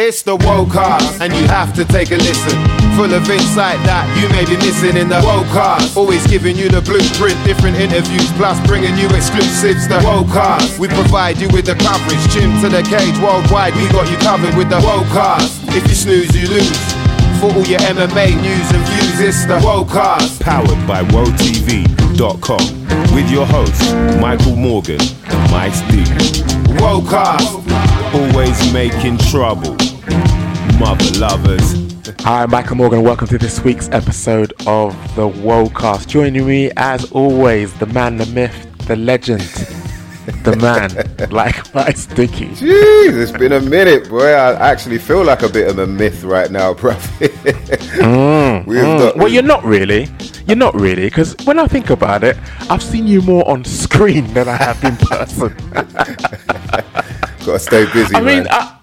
It's the Wocast, and you have to take a listen. Full of insight that you may be missing in the Wocast. Always giving you the blueprint, different interviews, plus bringing you exclusives. The Wocast. We provide you with the coverage, gym to the cage, worldwide. We got you covered with the Wocast. If you snooze, you lose. For all your MMA news and views, it's the Wocast. Powered by WoTV.com. With your hosts, Michael Morgan and Mike Stevens. Wocast. Always making trouble. Mother lovers. Hi, I'm Michael Morgan. Welcome to this week's episode of the Wocast. Joining me, as always, the man, the myth, the legend, the man, like my sticky. Jeez, it's been a minute, boy. I actually feel like a bit of a myth right now, bro. Mm, mm. Well, you're not really. You're not really, because when I think about it, I've seen you more on screen than I have in person. Gotta stay busy, I mean, man. I,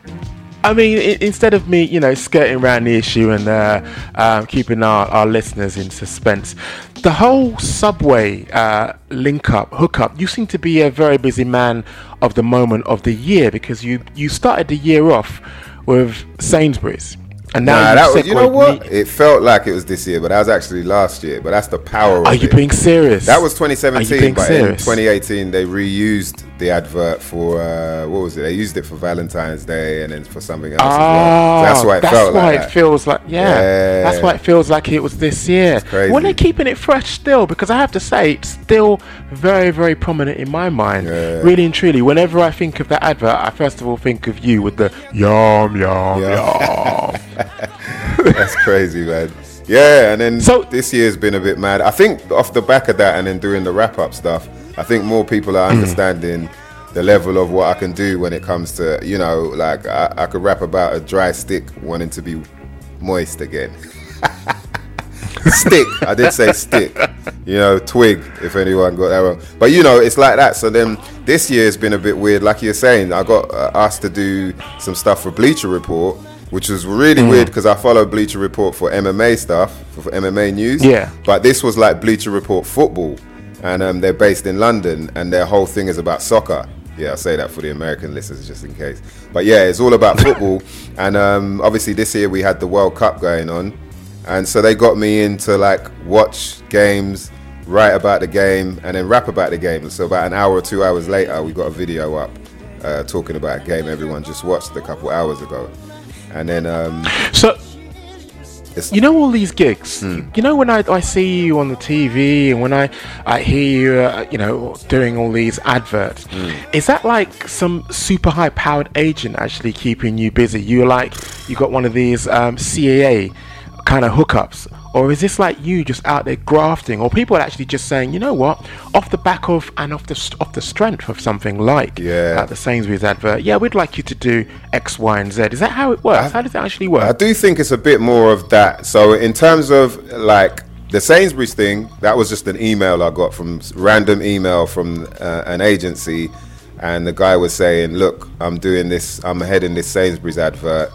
I mean, i- instead of me, you know, skirting around the issue and uh, um, keeping our, our listeners in suspense, the whole subway uh, link up, hook up, you seem to be a very busy man of the moment of the year because you you started the year off with Sainsbury's, and now Nah, that was, you know what? me- It felt like it was this year, but that was actually last year. But that's the power of Are you it. being serious? That was Are you 2017, being but serious? in 2018 they reused the advert for uh, what was it? They used it for Valentine's Day and then for something else as well. Ah, So that's why it that's felt why like it that. feels like yeah, Yeah. That's why it feels like it was this year. crazy. Well, they're keeping it fresh still because I have to say it's still very, very prominent in my mind. Yeah. Really and truly, whenever I think of that advert, I first of all think of you with the yum yum Yeah. yum. That's crazy, man. Yeah, and then So- this year's been a bit mad. I think off the back of that, and then doing the wrap up stuff, I think more people Mm. are understanding the level of what I can do when it comes to, you know, like I, I could rap about a dry stick wanting to be moist again. stick, I did say stick. You know, twig. If anyone got that wrong, but you know, it's like that. So then this year's been a bit weird. Like you're saying, I got uh, asked to do some stuff for Bleacher Report, which was really Mm. weird because I follow Bleacher Report for MMA stuff, for, for MMA news. Yeah. But this was like Bleacher Report football, and um, they're based in London, and their whole thing is about soccer. Yeah, I say that for the American listeners just in case. But yeah, it's all about football, and um, obviously this year we had the World Cup going on, and so they got me into like watch games, write about the game, and then rap about the game. So about an hour or two hours later, we got a video up uh, talking about a game everyone just watched a couple hours ago, and then um, So it's, you know all these gigs. Hmm. You know when I, I see you on the TV and when I I hear you, uh, you know, doing all these adverts. Hmm. Is that like some super high powered agent actually keeping you busy? You're like you got one of these um, CAA kind of hookups, or is this like you just out there grafting, or people are actually just saying, you know what, off the back of and off the off the strength of something like Yeah. the Sainsbury's advert? Yeah, we'd like you to do X, Y, and Z. Is that how it works? how does it actually work? I do think it's a bit more of that. So in terms of like the Sainsbury's thing, that was just an email I got from random email from uh, an agency, and the guy was saying, "Look, I'm doing this. I'm heading this Sainsbury's advert."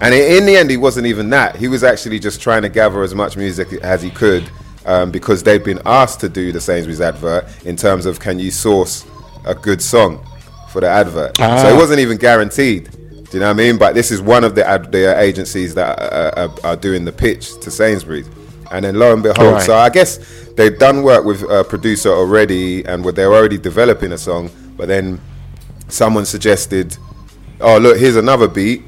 And in the end, he wasn't even that. He was actually just trying to gather as much music as he could um, because they'd been asked to do the Sainsbury's advert in terms of can you source a good song for the advert. So Ah. it wasn't even guaranteed. Do you know what I mean? But this is one of the, ad- the agencies that uh, are, are doing the pitch to Sainsbury's. And then lo and behold, Right. so I guess they've done work with a producer already and were- they're already developing a song. But then someone suggested, oh, look, here's another beat.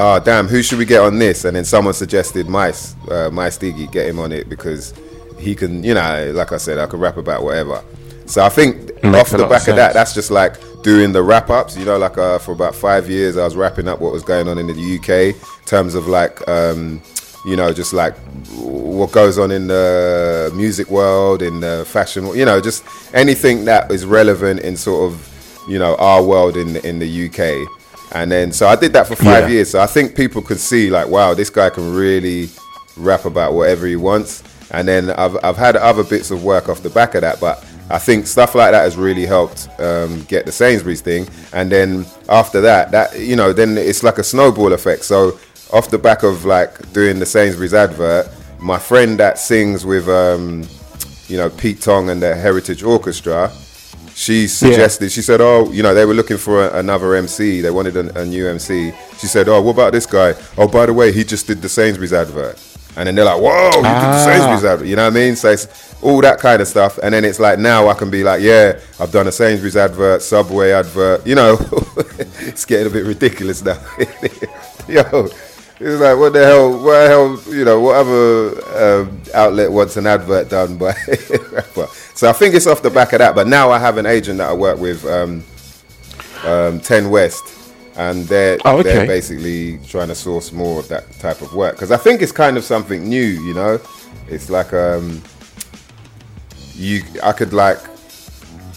Oh, damn, who should we get on this? And then someone suggested Mice, uh, Mice Diggy, get him on it because he can, you know, like I said, I can rap about whatever. So I think off the back of of that, that's just like doing the wrap ups. You know, like uh, for about five years, I was wrapping up what was going on in the UK in terms of like, um, you know, just like what goes on in the music world, in the fashion, you know, just anything that is relevant in sort of, you know, our world in in the UK. And then, so I did that for five Yeah. years. So I think people could see, like, wow, this guy can really rap about whatever he wants. And then I've, I've had other bits of work off the back of that, but I think stuff like that has really helped um, get the Sainsbury's thing. And then after that, that you know, then it's like a snowball effect. So off the back of like doing the Sainsbury's advert, my friend that sings with, um, you know, Pete Tong and the Heritage Orchestra, she suggested. She said, "Oh, you know, they were looking for a, another MC. They wanted a, a new MC." She said, "Oh, what about this guy? Oh, by the way, he just did the Sainsbury's advert." And then they're like, "Whoa, you did the Ah. Sainsbury's advert?" You know what I mean? So it's all that kind of stuff. And then it's like now I can be like, "Yeah, I've done a Sainsbury's advert, Subway advert." You know, it's getting a bit ridiculous now. Yo, it's like what the hell? What the hell? You know, whatever um, outlet wants an advert done by. so I think it's off the back of that. But now I have an agent that I work with, um, um, Ten West, and they're Oh, okay. they're basically trying to source more of that type of work because I think it's kind of something new. You know, it's like um, you. I could like.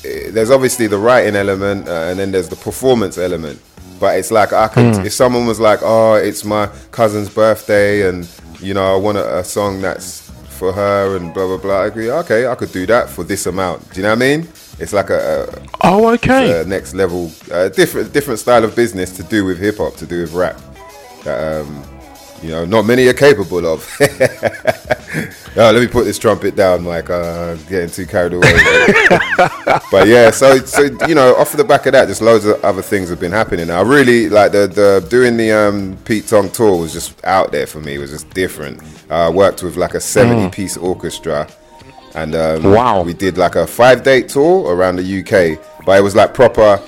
eh, There's obviously the writing element, uh, and then there's the performance element. But it's like I could, if someone was like, "Oh, it's my cousin's birthday, and you know, I want a, a song that's for her," and blah blah blah. I agree. Okay, I could do that for this amount. Do you know what I mean? It's like a, a, Oh, okay. uh, next level, uh, different different style of business to do with hip hop, to do with rap. That um, you know, not many are capable of. Oh, let me put this trumpet down, Mike. Uh, getting too carried away. but yeah, so so you know, off the back of that, just loads of other things have been happening. I really like the the doing the um, Pete Tong tour was just out there for me. It was just different. I worked with like a seventy piece orchestra, and um, Wow. we did like a five date tour around the UK, but it was like proper,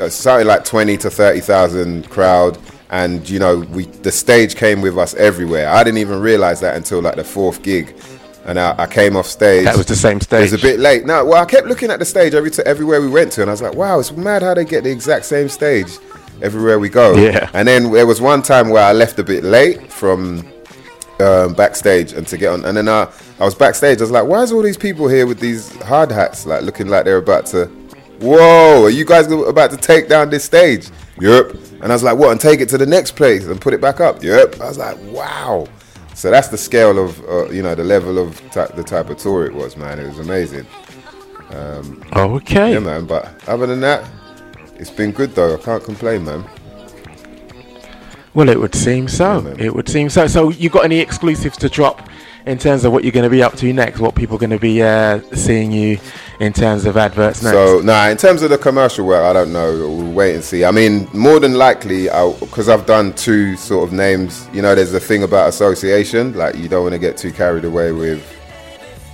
uh, something like twenty to thirty thousand crowd. And you know, we the stage came with us everywhere. I didn't even realize that until like the fourth gig, and I, I came off stage. That was the same stage. It was a bit late. No, well, I kept looking at the stage every t- everywhere we went to, and I was like, wow, it's mad how they get the exact same stage everywhere we go. Yeah. And then there was one time where I left a bit late from um, backstage and to get on, and then I, I was backstage. I was like, why is all these people here with these hard hats, like looking like they're about to? Whoa, are you guys about to take down this stage? Yep. And I was like, what? And take it to the next place and put it back up? Yep. I was like, wow. So that's the scale of, uh, you know, the level of ty- the type of tour it was, man. It was amazing. Oh, okay. Yeah, man. But other than that, it's been good though. I can't complain, man. Well, it would seem so. man. it would seem so. So, you got any exclusives to drop in terms of what you're going to be up to next? What people are going to be uh, seeing you in terms of adverts next? So, nah, in terms of the commercial work, I don't know. We'll wait and see. I mean, more than likely, because I've done two sort of names, you know, there's a thing about association. Like, you don't want to get too carried away with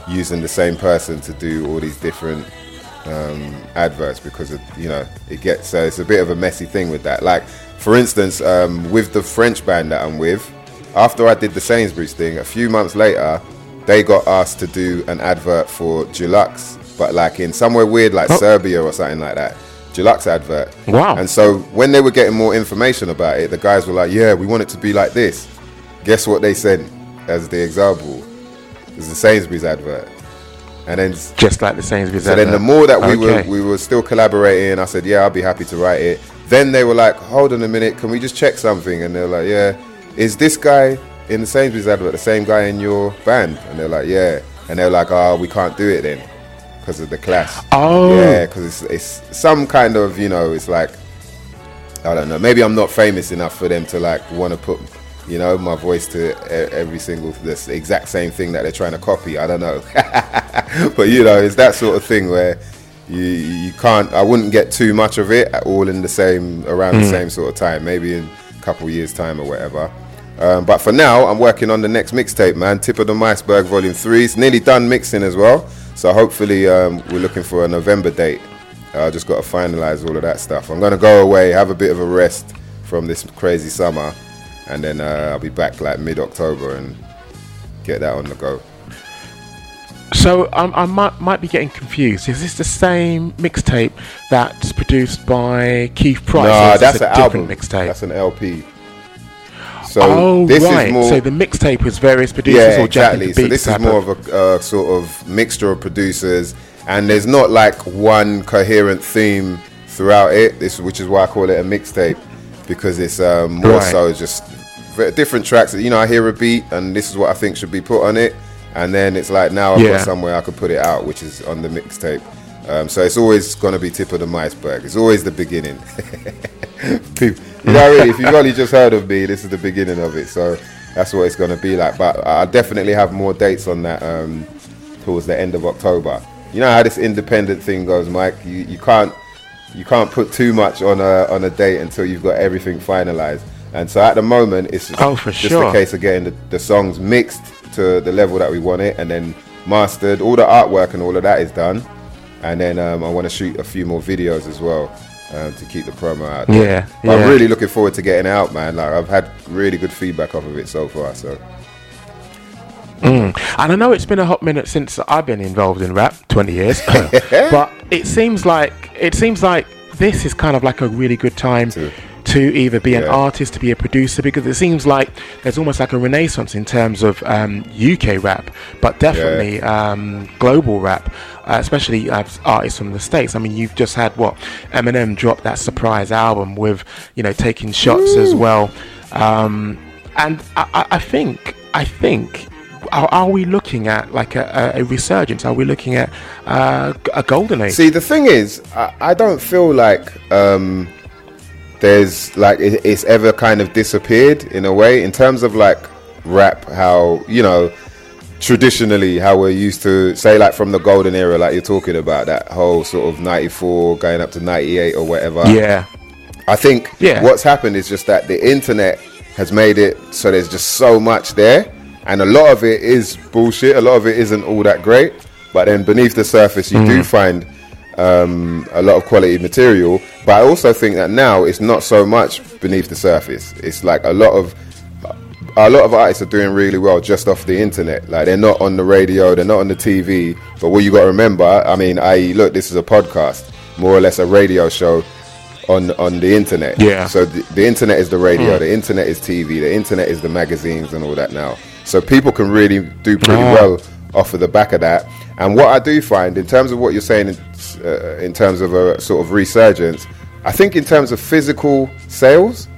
using the same person to do all these different um, adverts because, it, you know, it gets, so it's a bit of a messy thing with that. Like, for instance, um, with the French band that I'm with, after I did the Sainsbury's thing, a few months later, they got asked to do an advert for Dulux, but like in somewhere weird like Oh. Serbia or something like that. Dulux advert. Wow. And so when they were getting more information about it, the guys were like, "Yeah, we want it to be like this." Guess what they sent as the example? It's the Sainsbury's advert. And then Just like the Sainsbury's advert. so then the more that we Okay. were we were still collaborating, I said, Yeah, I'll be happy to write it. Then they were like, Hold on a minute, can we just check something? And they're like, Yeah, is this guy in the Sainsbury's advert the same guy in your band? And they're like, Yeah. And they're like, Oh, we can't do it then because of the class. Oh. Yeah, because it's it's some kind of, you know, it's like I don't know. Maybe I'm not famous enough for them to like want to put, you know, my voice to every single this exact same thing that they're trying to copy. I don't know, but you know, it's that sort of thing where you you can't. I wouldn't get too much of it all in the same around the same sort of time. Maybe in a couple years time or whatever. Um, but for now, I'm working on the next mixtape, man. Tip of the Iceberg Volume Three. It's nearly done mixing as well. So hopefully, um, we're looking for a November date. I just got to finalize all of that stuff. I'm gonna go away, have a bit of a rest from this crazy summer, and then uh, I'll be back like mid October and get that on the go. So um, I might might be getting confused. Is this the same mixtape that's produced by Keith Price? Nah, that's an a album. different mixtape. That's an LP. So oh this right. is more. So the mixtape is various producers yeah, exactly. So this is more of a uh, sort of mixture of producers, and there's not like one coherent theme throughout it. This, which is why I call it a mixtape, because it's um, more Right. so just different tracks. You know, I hear a beat, and this is what I think should be put on it, and then it's like now I've Yeah. got somewhere I could put it out, which is on the mixtape. Um, so it's always going to be tip of the iceberg. It's always the beginning. People, you know, really, if you've only just heard of me, this is the beginning of it. So that's what it's going to be like. But I definitely have more dates on that um, towards the end of October. you know how this independent thing goes, Mike. You you can't you can't put too much on a on a date until you've got everything finalized. And so at the moment, it's just, Oh, just sure. a case of getting the, the songs mixed to the level that we want it, and then mastered. All the artwork and all of that is done, and then um, I want to shoot a few more videos as well um, to keep the promo out. there. Yeah, But yeah. I'm really looking forward to getting out, man. Like I've had really good feedback off of it so far. So And I know it's been a hot minute since I've been involved in rap, 20 years. but it seems like it seems like this is kind of like a really good time To- to, either be an artist, to be a producer, because it seems like there's almost like a renaissance in terms of um, UK rap, but definitely um, global rap, uh, especially uh, artists from the states. I mean, you've just had what Eminem drop that surprise album with, you know, taking shots as well, um, and I, I- think I think are, are we looking at like a, a, a resurgence? Are we looking at uh, a golden age? See, the thing is, I, I don't feel like um, there's like it, it's ever kind of disappeared in a way in terms of like rap. How you know traditionally how we're used to say like from the golden era, like you're talking about that whole sort of '94 going up to '98 or whatever. yeah, I think Yeah. what's happened is just that the internet has made it so there's just so much there, and a lot of it is bullshit. A lot of it isn't all that great, but then beneath the surface, you do mm. find um, a lot of quality material. But I also think that now it's not so much beneath the surface. It's like a lot of a lot of artists are doing really well just off the internet. Like they're not on the radio, they're not on the TV. But what you got to remember, I mean, I look, this is a podcast, more or less a radio show on on the internet. Yeah. So the, the internet is the radio, the internet is TV, the internet is the magazines and all that now. So people can really do pretty Ah. well off of the back of that. And what I do find, in terms of what you're saying, in, uh, in terms of a sort of resurgence, I think in terms of physical sales,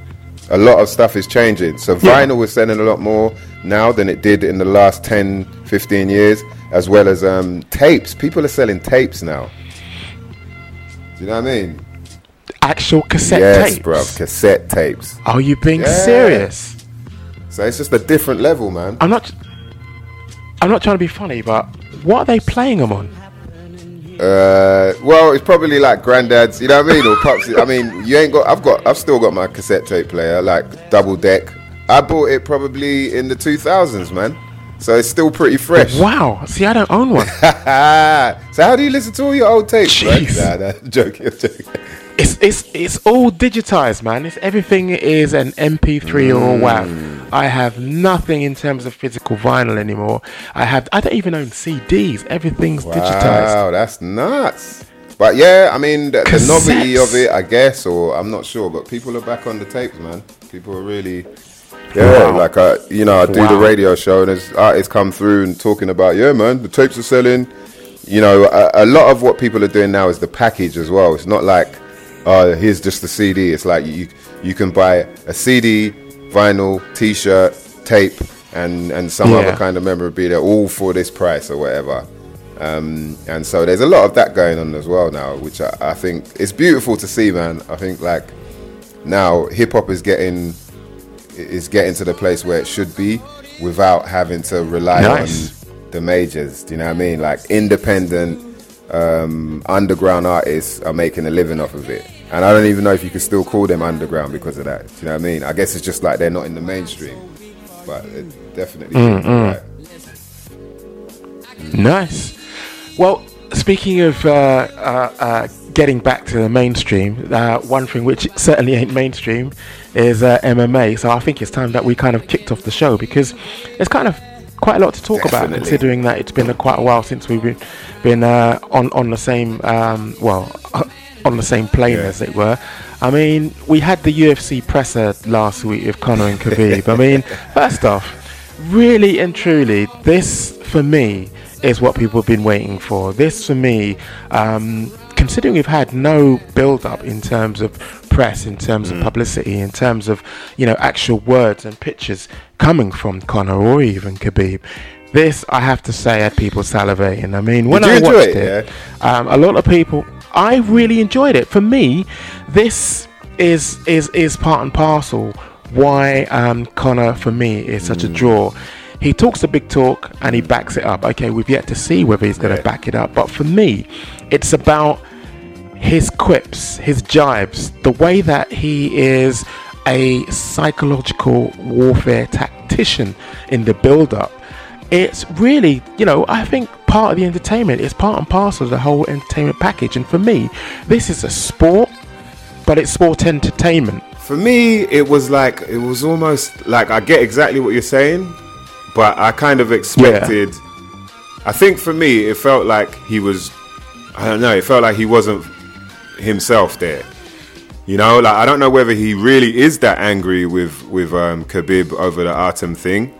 a lot of stuff is changing. So Yeah. vinyl is selling a lot more now than it did in the last 10, 15 years, as well as um, tapes. People are selling tapes now. Do you know what I mean? actual cassette yes, tapes. bro. Cassette tapes. Are you being Yeah. serious? So it's just a different level, man. I'm not. I'm not trying to be funny, but what are they playing them on? Uh, well, it's probably like granddad's, you know what I mean, or pops. I mean, you ain't got. I've got. I've still got my cassette tape player, like double deck. I bought it probably in the 2000s, man. So it's still pretty fresh. Wow. See, I don't own one. so how do you listen to all your old tapes? Jeez. Nah, nah, joking, joking. It's it's it's all digitized, man. It's everything is an MP3 or a WAV. Mm. I have nothing in terms of physical vinyl anymore. I have I don't even own CDs. Everything's digitized. Wow, that's nuts. But yeah, I mean, the, the novelty of it, I guess, or I'm not sure, but people are back on the tapes, man. People are really, yeah, Wow. like, I, you know, I do the radio show and there's artists come through and talking about, yeah, man, the tapes are selling. You know, a, a lot of what people are doing now is the package as well. It's not like, oh, here's just the CD. It's like you you can buy a CD, vinyl, T-shirt, tape, and and some Yeah. other kind of memorabilia, all for this price or whatever. Um, and so there's a lot of that going on as well now, which I, I think it's beautiful to see, man. I think like now hip hop is getting is getting to the place where it should be without having to rely Nice. on the majors. Do you know what I mean? Like independent um, underground artists are making a living off of it, and I don't even know if you can still call them underground because of that. Do you know what I mean? I guess it's just like they're not in the mainstream, but it definitely. right. Nice. Well, speaking of uh, uh, uh, getting back to the mainstream, uh, one thing which certainly ain't mainstream is uh, MMA. So I think it's time that we kind of kicked off the show because it's kind of quite a lot to talk about, considering that it's been a, quite a while since we've been been uh, on on the same um, well on the same plane Yeah. as it were. I mean, we had the UFC presser last week with Conor and Khabib. I mean, first off, really and truly, this for me is what people have been waiting for. This for me, um, considering we've had no build up in terms of press, in terms Mm. of publicity, in terms of you know actual words and pictures coming from Conor or even Khabib. This, I have to say, had people salivating. I mean, when I watched it, it, um, a lot of people. I really enjoyed it. For me, this is is is part and parcel why um, Conor for me is such a draw. he talks a big talk and he backs it up. Okay, we've yet to see whether he's going to back it up, but for me, it's about his quips, his jibes, the way that he is a psychological warfare tactician in the build up. It's really, you know, I think part of the entertainment is part and parcel of the whole entertainment package. And for me, this is a sport, but it's sport entertainment. For me, it was like it was almost like I get exactly what you're saying, but I kind of expected. I think for me, it felt like he was. I don't know. It felt like he wasn't himself there. You know, like I don't know whether he really is that angry with with um, Khabib over the Artem thing.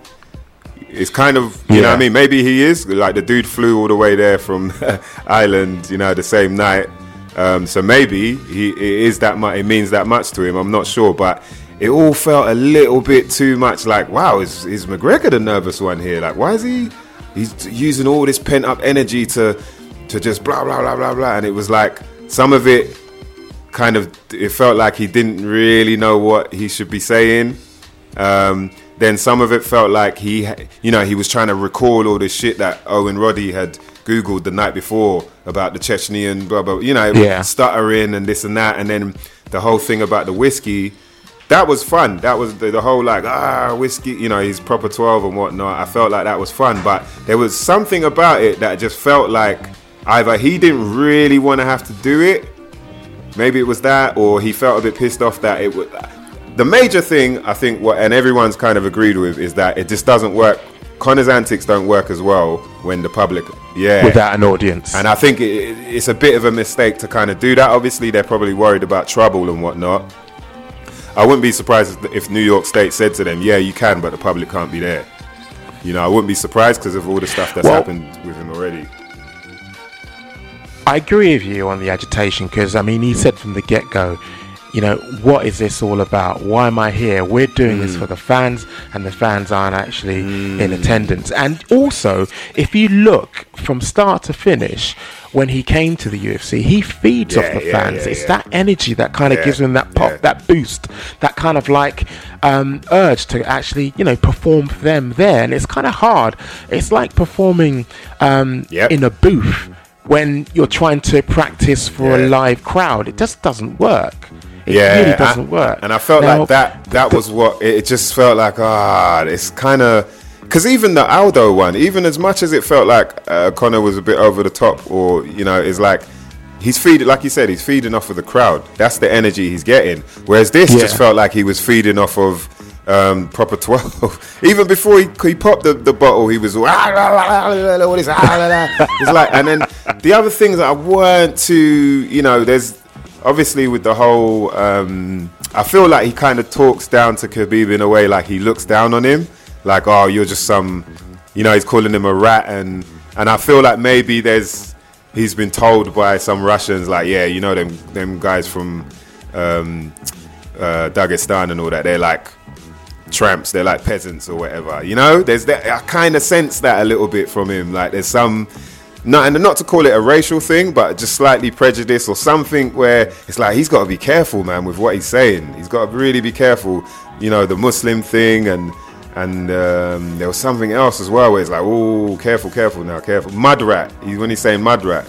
It's kind of you know what I mean. Maybe he is like the dude flew all the way there from Ireland. You know, the same night. Um, so maybe he it is that much. It means that much to him. I'm not sure, but it all felt a little bit too much. Like, wow, is is McGregor the nervous one here? Like, why is he? He's using all this pent up energy to to just blah blah blah blah blah. And it was like some of it kind of it felt like he didn't really know what he should be saying. Um, then some of it felt like he, you know, he was trying to recall all this shit that Owen Roddy had googled the night before about the Chechnyan, blah blah. You know, Yeah. stuttering and this and that, and then the whole thing about the whiskey. That was fun. That was the, the whole like ah whiskey. You know, he's proper twelve and whatnot. I felt like that was fun, but there was something about it that just felt like either he didn't really want to have to do it, maybe it was that, or he felt a bit pissed off that it would. The major thing I think, what and everyone's kind of agreed with, is that it just doesn't work. Conor's antics don't work as well when the public, yeah, Without an audience. and I think it, it- it's a bit of a mistake to kind of do that. Obviously, they're probably worried about trouble and whatnot. I wouldn't be surprised if New York State said to them, "Yeah, you can, but the public can't be there." You know, I wouldn't be surprised because of all the stuff that's Well- happened with him already. I agree with you on the agitation because I mean he said from the get go, you know, what is this all about? Why am I here? We're doing this for the fans, and the fans aren't actually in attendance. And also, if you look from start to finish, when he came to the UFC, he feeds off the yeah, fans. yeah, it's yeah. that energy that kind of Yeah, gives him that pop, yeah. that boost, that kind of like um, urge to actually, you know, perform for them there. And it's kind of hard. It's like performing um, Yep. in a booth when you're trying to practice for Yeah. a live crowd. It just doesn't work. It yeah, really doesn't work. And I felt Now, like that. That was what it, it just felt like. Ah, it's kind of because even the Aldo one, even as much as it felt like uh, Conor was a bit over the top, or you know, is like he's feeding, like you said, he's feeding off of the crowd. That's the energy he's getting. Whereas this Yeah. just felt like he was feeding off of. Um, proper 12 even before he, he popped the, the bottle he was all, it's like and then the other things that I weren't too you know there's obviously with the whole um, I feel like he kind of talks down to Khabib in a way like he looks down on him. Like oh you're just some you know he's calling him a rat and and I feel like maybe there's he's been told by some Russians like yeah you know them them guys from um, uh, Dagestan and all that. They're like tramps they're like peasants or whatever you know? There's that I kind of sense that a little bit from him like there's some not and not to call it a racial thing but just slightly prejudice or something where it's like he's got to be careful man with what he's saying. He's got to really be careful you know the muslim thing and and um, there was something else as well where it's like oh careful careful now careful. Mud rat he, when he's saying mud rat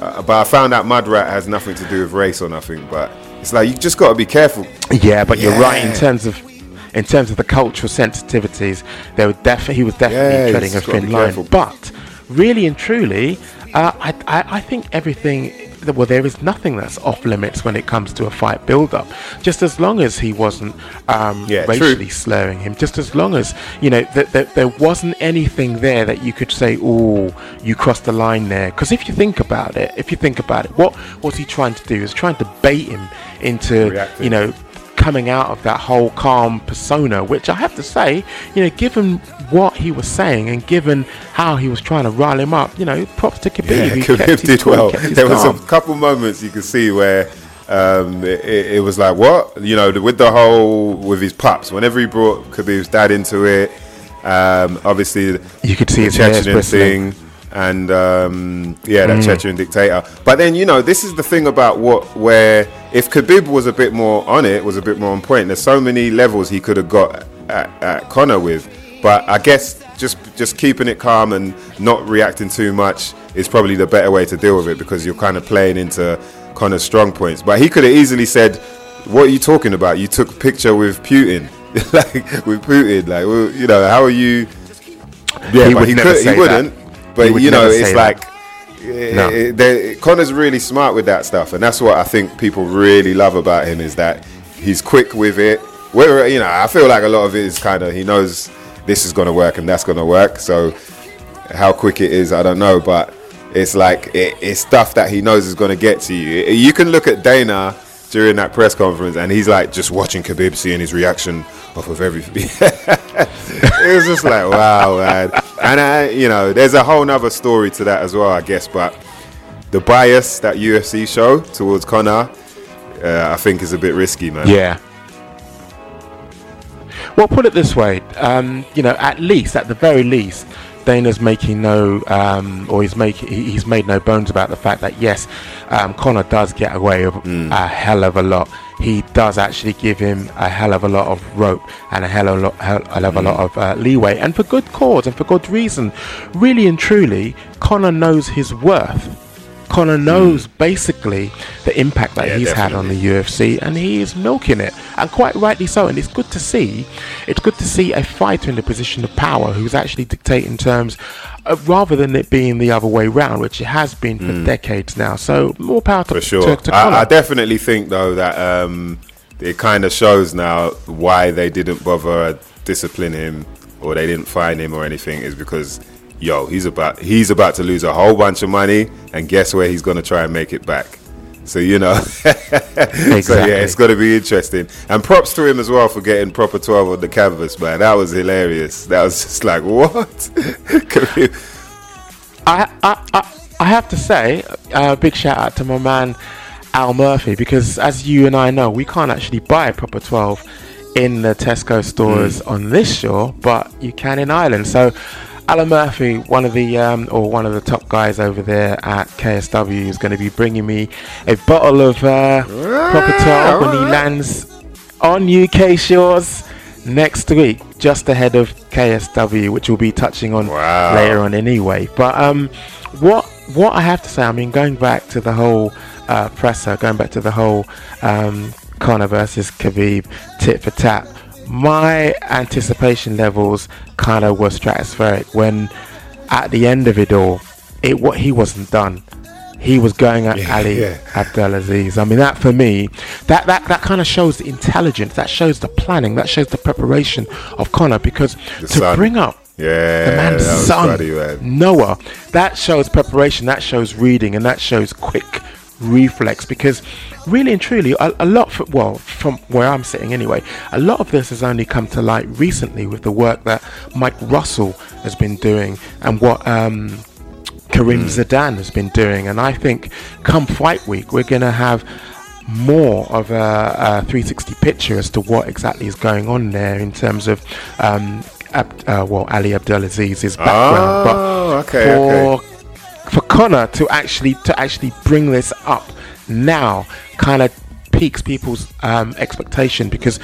uh, but I found out mud rat has nothing to do with race or nothing but it's like you just got to be careful. Yeah, but you're right in terms of in terms of the cultural sensitivities. They were definitely he was definitely Yeah, treading a thin line. careful. But really and truly, uh, I, I I think everything. Well, there is nothing that's off limits when it comes to a fight build-up. Just as long as he wasn't um, Yeah, true. racially slurring him, just as long as you know that, that there wasn't anything there that you could say, "Oh, you crossed the line there." Because if you think about it, if you think about it, what was he trying to do? He was trying to bait him into, Reacting. you know, coming out of that whole calm persona, which I have to say, you know, given what he was saying and given how he was trying to rile him up, you know, props to Khabib. Yeah, He Khabib did well. There was a couple moments you could see where um, it, it was like, what? You know, with the whole, with his pups, whenever he brought Khabib's dad into it, um, obviously You could see his Chechen thing and um, yeah, Mm. that Chechen dictator. But then, you know, this is the thing about what, where if Khabib was a bit more on it, was a bit more on point, there's so many levels he could have got at, at Conor with. But I guess just just keeping it calm and not reacting too much is probably the better way to deal with it because you're kind of playing into Conor's strong points. But he could have easily said, "What are you talking about? You took a picture with Putin, like with Putin. Like, well, you know, how are you?" Yeah, He but would he, never could, he wouldn't. that. But you know, it's like. that. eh, eh, they- Conor's really smart with that stuff, and that's what I think people really love about him is that he's quick with it. Whether you know, I feel like a lot of it is kind of he knows this is going to work and that's going to work. So how quick it is, I don't know, but it's like it, it's stuff that he knows is going to get to you. You can look at Dana during that press conference, and he's like just watching Khabib, seeing his reaction off of everything. it was just like wow, man. And I, you know, there's a whole nother story to that as well, I guess. But the bias that UFC show towards Conor, uh, I think, is a bit risky, man. Yeah. Well, put it this way, um, you know, at least, at the very least, Dana's making no, um, or he's making, he's made no bones about the fact that yes, um, Conor does get away with a hell of a lot. He does actually give him a hell of a lot of rope and a hell of a lot, hell, hell of a lot of uh, leeway, and for good cause and for good reason. Really and truly, Conor knows his worth. Conor knows basically the impact that Yeah, he's had on the UFC, and he is milking it, and quite rightly so. And it's good to see. It's good to see a fighter in the position of power who's actually dictating terms, uh, rather than it being the other way round, which it has been for decades now. So more power to, For sure. to, to. I, I definitely think though that um, it kind of shows now why they didn't bother discipline him or they didn't fine him or anything is because yo he's about he's about to lose a whole bunch of money and guess where he's going to try and make it back. So you know, so yeah, it's going to be interesting. And props to him as well for getting proper twelve on the canvas, man. That was hilarious. That was just like what? I, I, I, I have to say, uh, big shout out to my man Al Murphy because, as you and I know, we can't actually buy a proper 12 in the Tesco stores on this shore, but you can in Ireland. So, Alan Murphy, one of the um, or one of the top guys over there at KSW, is going to be bringing me a bottle of uh, proper 12 when he lands on UK shores next week, just ahead of KSW, which we'll be touching on Wow. later on anyway. But um, what what I have to say, I mean, going back to the whole uh, presser, going back to the whole um, Conor versus Khabib tit for tat, my anticipation levels kind of were stratospheric when, at the end of it all, it what he wasn't done. He was going at Yeah, Ali yeah. Abdelaziz. I mean, that for me, that that, that kind of shows the intelligence, that shows the planning, that shows the preparation of Conor. Because The to son. bring up Yeah, the man's son, funny, man. Noah, that shows preparation, that shows reading, and that shows quick reflex. Because really and truly, a, a lot, for, well, from where I'm sitting anyway, a lot of this has only come to light recently with the work that Mike Russell has been doing and what. Um, Karim Zidan has been doing, and I think come fight week we're going to have more of a, a 360 picture as to what exactly is going on there in terms of um, Ab- uh, well Ali Abdelaziz's background, Oh, but okay, for for Conor to actually to actually bring this up now kind of piques people's um, expectation because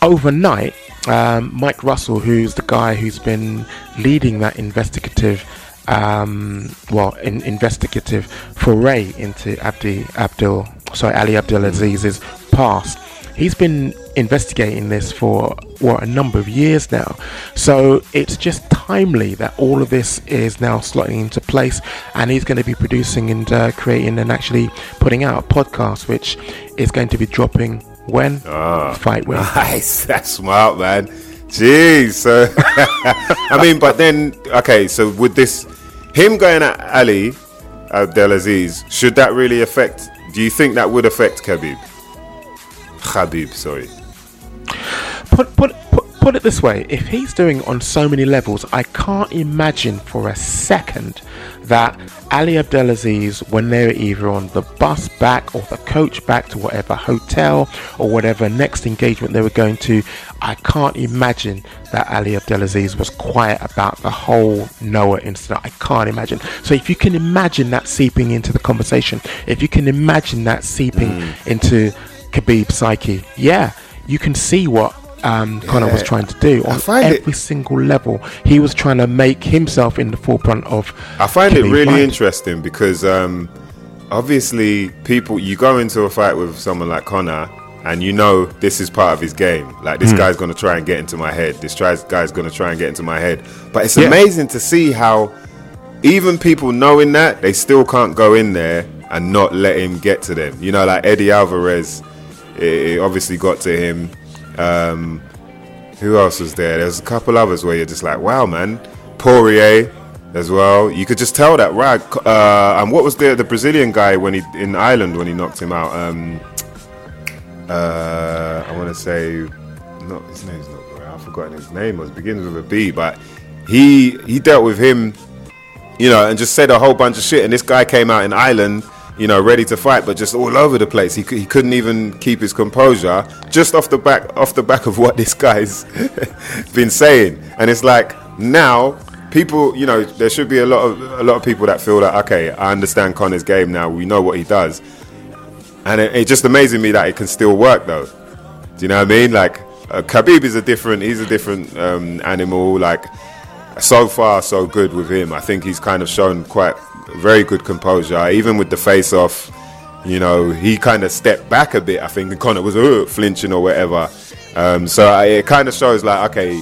overnight um, Mike Russell, who's the guy who's been leading that investigative um, well, in, investigative foray into Abdi Abdul, sorry, Ali Abdelaziz's past. He's been investigating this for what a number of years now. So it's just timely that all of this is now slotting into place, and he's going to be producing and uh, creating and actually putting out a podcast, which is going to be dropping when fight week. Nice, that's smart, man. Jeez, so I mean, but then okay, so with this, him going at Ali Abdelaziz, should that really affect? Do you think that would affect Khabib? Khabib, sorry. put, put put put it this way: if he's doing on so many levels, I can't imagine for a second that Ali Abdelaziz, when they're either on the bus back or the coach back to whatever hotel or whatever next engagement they were going to, I can't imagine that Ali Abdelaziz was quiet about the whole Noah incident. I can't imagine. So if you can imagine that seeping into the conversation, if you can imagine that seeping mm. into Khabib's psyche, yeah, you can see what um, Conor was trying to do on find it- every single level. He was trying to make himself in the forefront of. I find it really fight. interesting because um, obviously people you go into a fight with someone like Conor and you know this is part of his game. Like this guy's going to try and get into my head. This guy's going to try and get into my head. But it's Yeah. amazing to see how even people knowing that they still can't go in there and not let him get to them. You know, like Eddie Alvarez, it, it obviously got to him. Um, who else was there? There's a couple others where you're just like, wow, man. Poirier as well. You could just tell that, right? Uh, and what was the the Brazilian guy when he in Ireland when he knocked him out? Um, uh, I want to say, not his name's not. I've forgotten his name. It begins with a B, but he he dealt with him you know, and just said a whole bunch of shit. And this guy came out in Ireland, you know, ready to fight, but just all over the place. He, he couldn't even keep his composure, just off the back off the back of what this guy's been saying. And it's like now people, you know, there should be a lot of a lot of people that feel that okay, I understand Conor's game now. We know what he does, and it, it just amazing me that it can still work though. Do you know what I mean? Like uh, Khabib is a different, he's a different um, animal. Like so far so good with him. I think he's kind of shown quite very good composure, even with the face off. You know, he kind of stepped back a bit. I think Conor was flinching or whatever. Um, so I, it kind of shows like, okay,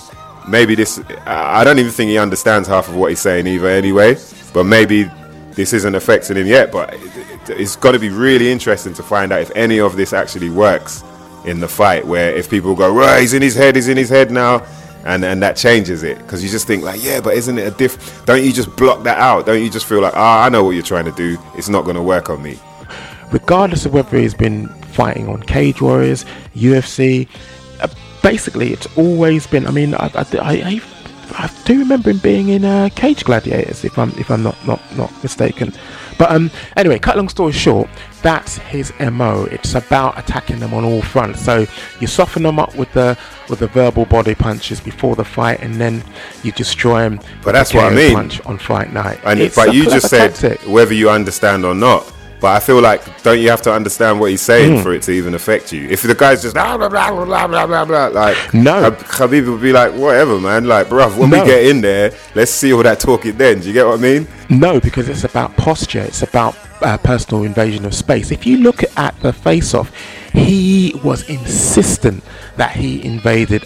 maybe this. I I don't even think he understands half of what he's saying either. Anyway, but maybe this isn't affecting him yet. But it, it, it's got to be really interesting to find out if any of this actually works in the fight. Where if people go, right, he's in his head, he's in his head now and and that changes it because you just think like yeah but isn't it a diff don't you just block that out don't you just feel like ah i know what you're trying to do it's not going to work on me regardless of whether he's been fighting on Cage Warriors, UFC. Uh, basically, it's always been. I mean, I, I, I, I, do remember him being in uh, Cage Gladiators, if I'm if I'm not not not mistaken. But um, anyway, cut long story short, that's his mo. It's about attacking them on all fronts. So you soften them up with the with the verbal body punches before the fight, and then you destroy them. But that's what I mean. Punch on fight night. and It's but you just said tactic. whether you understand or not but I feel like don't you have to understand what he's saying for it to even affect you? If the guy's just blah blah blah blah blah blah blah, blah like No. Khabib would be like whatever, man. Like, bruv, when No. we get in there, let's see all that talking. Then, do you get what I mean? No, because it's about posture. It's about uh, personal invasion of space. If you look at the face-off, he was insistent that he invaded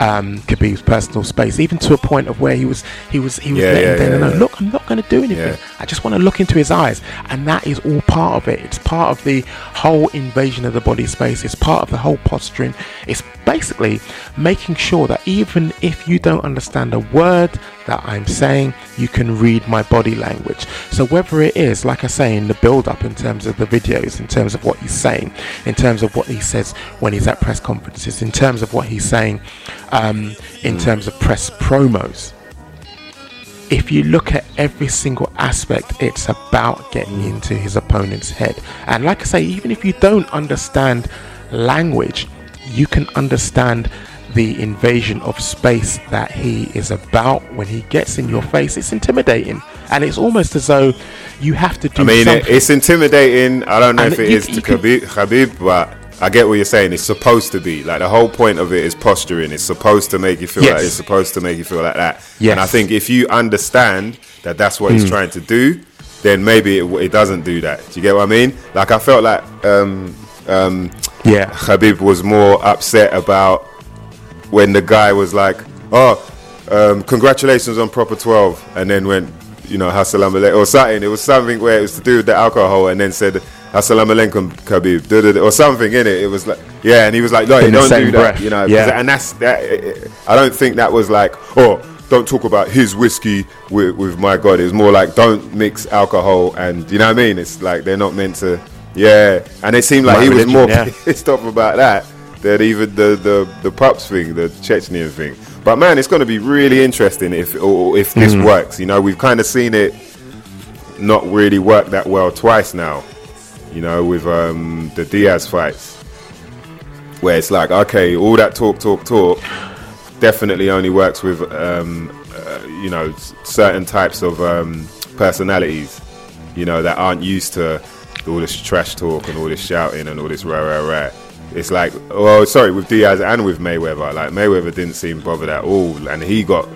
um, Khabib's personal space, even to a point of where he was he was he was Yeah, letting yeah, yeah, know, yeah. look, I'm not going to do anything. Yeah. I just want to look into his eyes, and that is all part of it. It's part of the whole invasion of the body space. It's part of the whole posturing. It's basically making sure that even if you don't understand a word that I'm saying, you can read my body language. So whether it is, like I say, in the build-up, in terms of the videos, in terms of what he's saying, in terms of what he says when he's at press conferences, in terms of what he's saying, um, in terms of press promos if you look at every single aspect, it's about getting into his opponent's head. And like I say, even if you don't understand language, you can understand the invasion of space that he is about when he gets in your face. It's intimidating. And it's almost as though you have to do something. I mean, something. it's intimidating. I don't know And if it you- is to you can- Khabib, Khabib, but I get what you're saying. It's supposed to be like the whole point of it is posturing. It's supposed to make you feel Yes. like it's supposed to make you feel like that. Yes. And I think if you understand that that's what he's trying to do, then maybe it, it doesn't do that. Do you get what I mean? Like I felt like um, um, yeah. Khabib was more upset about when the guy was like, "Oh, um, congratulations on proper 12," and then went, you know, "Assalamu alaikum" or something. It was something where it was to do with the alcohol, and then said, "Assalamu alaikum, Khabib," da, da, da, or something in it. It was like, yeah, and he was like, "No, In the don't same do that," you know. yeah. and that's that. I don't think that was like, oh. Don't talk about his whiskey with, with my God. It was more like don't mix alcohol and you know what I mean. It's like they're not meant to. Yeah, and it seemed like My he was more yeah. pissed off about that than even the, the, the pups thing, the Chechnya thing. But man, it's going to be really interesting if or if this Mm. works. You know, we've kind of seen it not really work that well twice now. You know, with um, the Diaz fights, where it's like, okay, all that talk, talk, talk, definitely only works with um, uh, you know certain types of um, personalities. You know that aren't used to all this trash talk and all this shouting and all this rah rah rah. it's like, well, sorry, with Diaz and with Mayweather. Like Mayweather didn't seem bothered at all, and he got,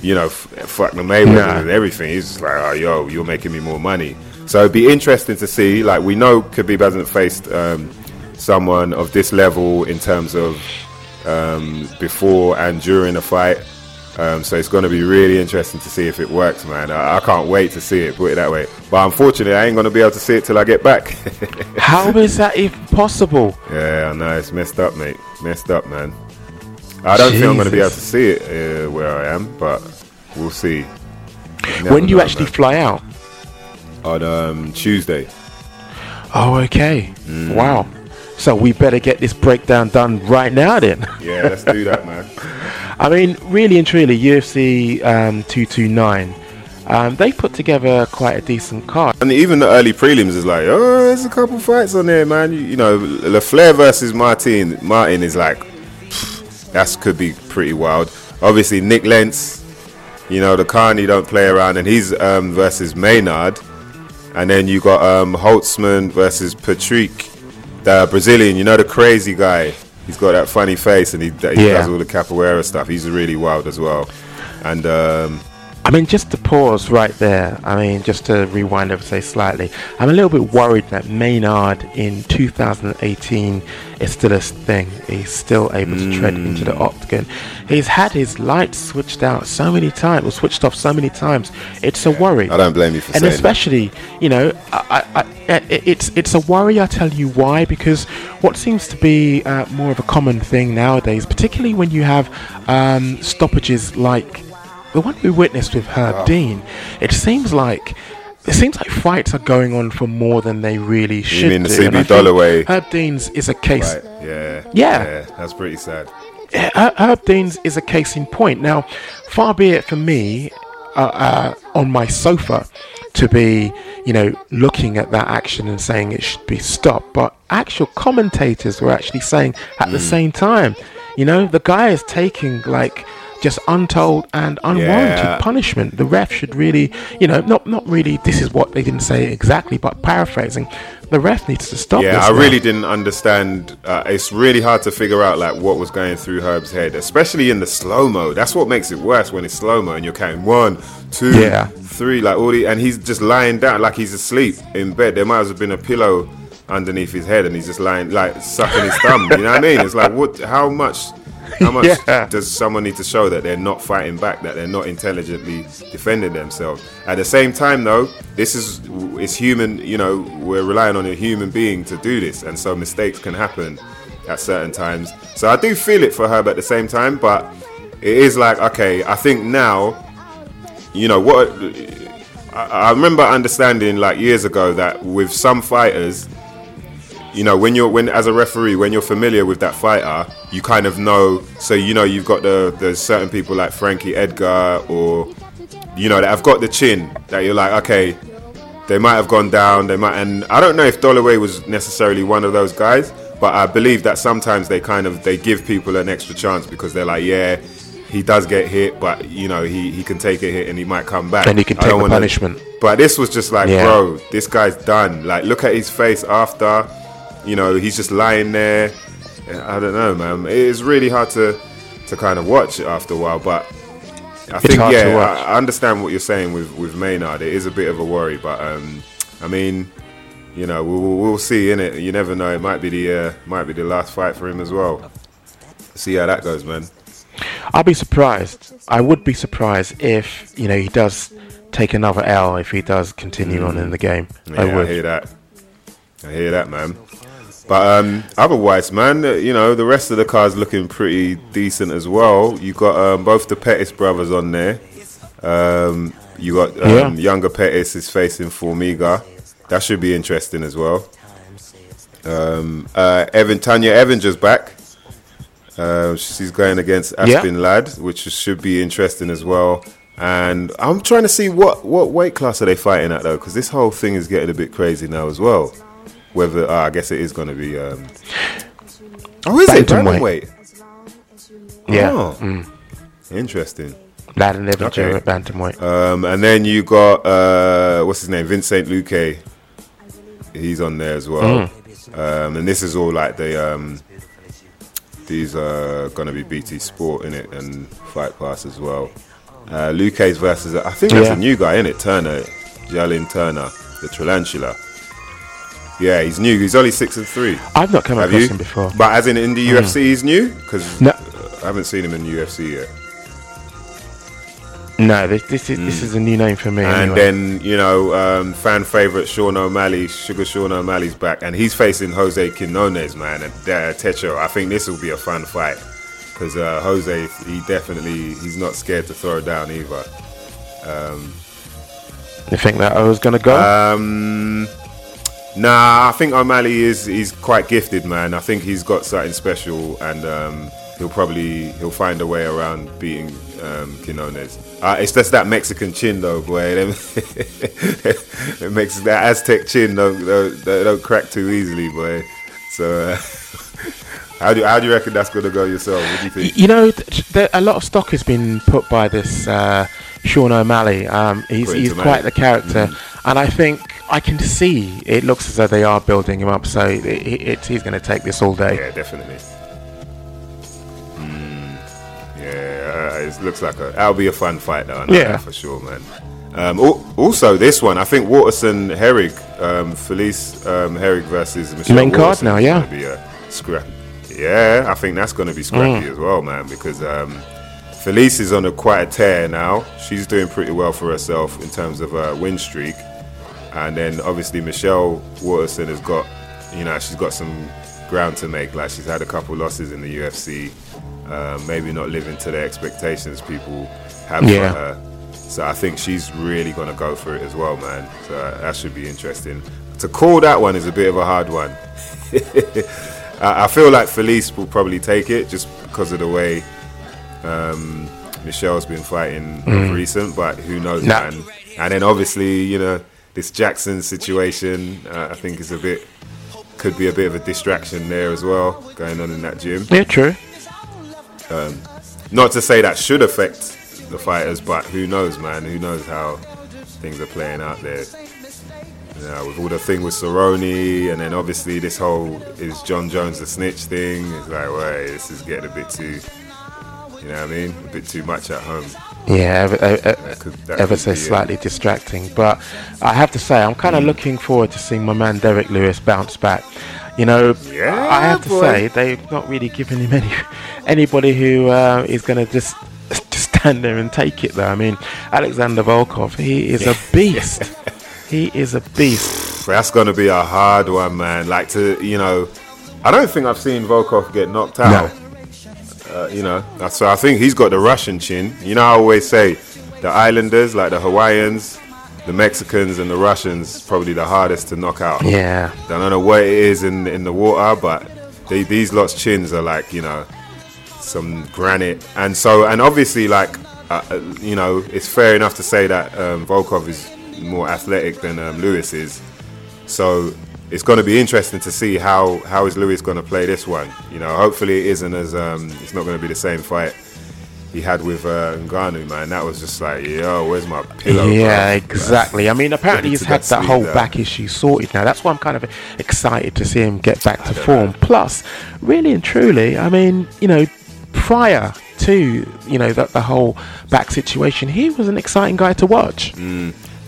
you know, f- fuck the Mayweather Nah. and everything. He's just like, oh, yo, you're making me more money. So it'd be interesting to see. Like we know Khabib hasn't faced um, someone of this level in terms of um, before and during a fight. Um, so it's going to be really interesting to see if it works, man. I, I can't wait to see it. Put it that way. But unfortunately, I ain't going to be able to see it till I get back. How is that even possible? Yeah, I know it's messed up, mate. Messed up, man. I don't think I'm going to be able to see it uh, where I am, but we'll see. Never when do you know, actually man. fly out? On um, Tuesday. Oh, okay. Mm. Wow. So we better get this breakdown done right now then. Yeah, let's do that, man. I mean, really and truly, UFC um, 229, um, they put together quite a decent card. And even the early prelims is like, oh, there's a couple fights on there, man. You, you know, LaFleur versus Martin. Martin is like, that could be pretty wild. Obviously, Nik Lentz, you know, the Carney don't play around, and he's um, versus Maynard. And then you got um, Holtzman versus Patrick, the Brazilian. You know, the crazy guy. He's got that funny face, and he, he Yeah. does all the capoeira stuff. He's really wild as well. And um, I mean, just to pause right there, I mean, just to rewind ever say slightly, I'm a little bit worried that Maynard in 2018 is still a thing. He's still able to tread into the octagon. He's had his lights switched out so many times, or switched off so many times. It's a worry. I don't blame you for and saying that. And especially, you know, I, I, I, it's it's a worry. I tell you why, because what seems to be uh, more of a common thing nowadays, particularly when you have um, stoppages like the one we witnessed with Herb Dean, it seems like. It seems like fights are going on for more than they really should. You mean the CB Dollaway? Herb Dean's is a case. Right, yeah. Yeah. that's pretty sad. Her- Herb Dean's is a case in point. Now, far be it for me uh, uh, on my sofa to be, you know, looking at that action and saying it should be stopped, but actual commentators were actually saying at Hmm. the same time, you know, the guy is taking like just untold and unwarranted Yeah. punishment. The ref should really, you know, not not really. This is what they didn't say exactly, but paraphrasing, the ref needs to stop. Yeah, I now. really didn't understand. Uh, it's really hard to figure out like what was going through Herb's head, especially in the slow mo. That's what makes it worse when it's slow mo and you're counting one, two, Yeah. three, like all the, and he's just lying down like he's asleep in bed. There might as well have been a pillow underneath his head, and he's just lying like sucking his thumb. You know what I mean? It's like what? How much? How much Yeah. does someone need to show that they're not fighting back, that they're not intelligently defending themselves? At the same time, though, this is it's human. You know, we're relying on a human being to do this, and so mistakes can happen at certain times. So I do feel it for her, but at the same time, but it is like okay, I think now, you know what? I, I remember understanding like years ago that with some fighters, you know when you're when as a referee when you're familiar with that fighter you kind of know so you know you've got the there's certain people like frankie edgar or you know that have got the chin that you're like okay they might have gone down they might and i don't know if Dollaway was necessarily one of those guys but i believe that sometimes they kind of they give people an extra chance because they're like yeah he does get hit but you know he, he can take a hit and he might come back And he can take the punishment. but this was just like, Yeah. bro, this guy's done. Like, look at his face after. You know, he's just lying there. I don't know, man. It is really hard to to kind of watch after a while. But I think, yeah. I, I understand what you're saying with with Maynard. It is a bit of a worry, but um, I mean, you know, we'll, we'll, see. In it, you never know. It might be the uh, might be the last fight for him as well. See how that goes, man. I'll be surprised. I would be surprised if you know he does take another L if he does continue on in the game. Yeah, I I, would. hear that. I hear that, man. But um, otherwise, man, you know, the rest of the car's looking pretty decent as well. You got um, both the Pettis brothers on there. Um, you got um, Yeah. younger Pettis is facing Formiga. That should be interesting as well. Um, uh, Evan Tonya Evinger's back. Uh, she's going against Yeah. Aspen Ladd, which should be interesting as well. And I'm trying to see what, what weight class are they fighting at though, because this whole thing is getting a bit crazy now as well. Whether uh, I guess it is going to be. Um, oh, is it Bantamweight. bantamweight? Yeah, Oh, mm. interesting. Ladd and Evinger Okay. at bantamweight. Um, and then you got uh, what's his name, Vicente Luque. He's on there as well. Um, and this is all like the um, these are gonna be BT Sport in it and Fight Pass as well. Uh, Luque's versus I think that's Yeah. a new guy in it, Turner, Jalin Turner, the Tarantula. Yeah, he's new. He's only six and three. I've not come Have across you? him before. But as in in the UFC, he's new because No. I haven't seen him in the UFC yet. No, this, this is this is a new name for me. And anyway. then you know, um, fan favorite Sean O'Malley, Sugar Sean O'Malley's back, and he's facing Jose Quinones, man, and uh, Techo. I think this will be a fun fight because uh, Jose, he definitely he's not scared to throw down either. you think that I was gonna go? Um, nah, I think O'Malley is he's quite gifted, man. I think he's got something special, and um, he'll probably he'll find a way around beating um, Quinones. Uh, it's just that Mexican chin, though, boy. It makes that Aztec chin don't, don't, don't crack too easily, boy. So, uh, how do how do you reckon that's gonna go yourself? What do you think? you know, th- there, a lot of stock has been put by this uh, Sean O'Malley. Um, he's he's quite the character, and I think I can see it looks as though they are building him up. So it, it, he's going to take this all day. Yeah, definitely. Mm, yeah, uh, it looks like a that'll be a fun fight, though. I Yeah. for sure, man. Um, al- also, this one, I think Waterson Herrig, um, Felice um, Herrig versus Michelle Main card now, yeah. be a scrap. Yeah, I think that's going to be scrappy Mm. as well, man, because um, Felice is on a quite a tear now. She's doing pretty well for herself in terms of a win streak. And then obviously Michelle Waterson has got, you know, she's got some ground to make. Like she's had a couple losses in the UFC, uh, maybe not living to the expectations people have Yeah. for her. So I think she's really going to go for it as well, man. So that should be interesting. To call that one is a bit of a hard one. I feel like Felice will probably take it just because of the way um, Michelle's been fighting of recent, but who knows, Nah. man. And then obviously, you know, this Jackson situation, uh, I think is a bit, could be a bit of a distraction there as well, going on in that gym. Yeah, true. Not to say that should affect the fighters, but who knows, man? Who knows how things are playing out there? Know, with all the thing with Cerrone, and then obviously this whole is Jon Jones the snitch thing. It's like, wait, this is getting a bit too, you know what I mean? A bit too much at home. Yeah, ever, ever, ever so be it. slightly distracting. But I have to say, I'm kind Mm. of looking forward to seeing my man Derrick Lewis bounce back. You know, Yeah, I have to say they've not really given him any anybody who uh, is going to just just stand there and take it. Though I mean, Alexander Volkov, he is a beast. he is a beast. That's going to be a hard one, man. Like to, you know, I don't think I've seen Volkov get knocked out. Uh, you know, so I think he's got the Russian chin. You know, I always say the Islanders, like the Hawaiians, the Mexicans, and the Russians, probably the hardest to knock out. Yeah, I don't know what it is in in the water, but they, these lots chins are like you know some granite, and so and obviously like uh, uh, you know it's fair enough to say that um, Volkov is more athletic than um, Lewis is. So it's going to be interesting to see how how is Lewis going to play this one. You know, hopefully it isn't as um, it's not going to be the same fight he had with uh, Ngannou, man. That was just like, yo, where's my pillow? yeah, bruv? exactly. I mean, apparently he's had that whole back issue sorted now. That's why I'm kind of excited to see him get back to form. Plus, really and truly, I mean, you know, prior to you know the, the whole back situation, he was an exciting guy to watch.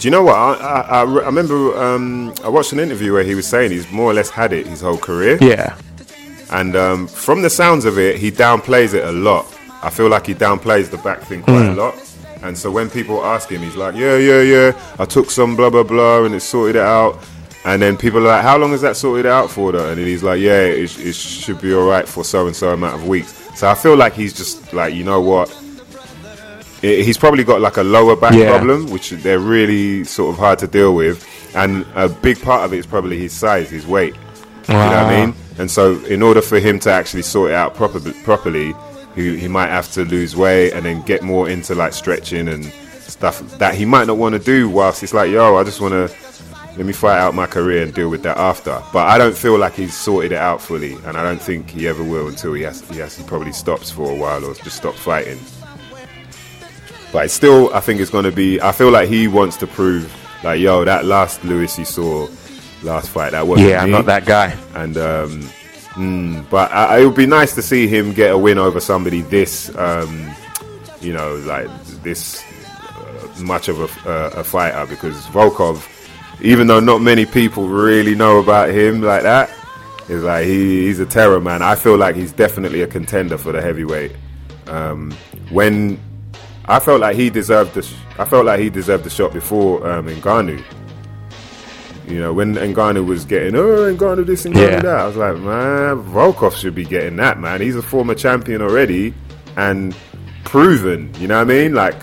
Do you know what? I, I, I I remember um, I watched an interview where he was saying he's more or less had it his whole career. Yeah, And um, from the sounds of it, he downplays it a lot. I feel like he downplays the back thing quite a lot. And so when people ask him, he's like, yeah, yeah, yeah, I took some blah, blah, blah, and it sorted it out. And then people are like, how long has that sorted out for, though? And then he's like, yeah, it, it should be all right for so and so amount of weeks. So I feel like he's just like, you know what? He's probably got like a lower back Yeah. problem, which they're really sort of hard to deal with. And a big part of it is probably his size, his weight. You know what I mean? And so, in order for him to actually sort it out proper, properly, he, he might have to lose weight and then get more into like stretching and stuff that he might not want to do. Whilst it's like, yo, I just want to let me fight out my career and deal with that after. But I don't feel like he's sorted it out fully, and I don't think he ever will until he has. He has. He probably stops for a while or just stops fighting. But it's still, I think it's going to be. I feel like he wants to prove, like, yo, that last Lewis you saw, last fight. That wasn't Yeah, I'm not that guy. And um, mm, but it would be nice to see him get a win over somebody this, um, you know, like this uh, much of a, uh, a fighter because Volkov, even though not many people really know about him like that, is like he, he's a terror man. I feel like he's definitely a contender for the heavyweight. Um, when I felt like he deserved the, sh- I felt like he deserved the shot before um, Ngannou. You know, when Ngannou was getting, oh, Ngannou this, Ngannou Yeah. that, I was like, man, Volkov should be getting that, man. He's a former champion already and proven, you know what I mean? Like,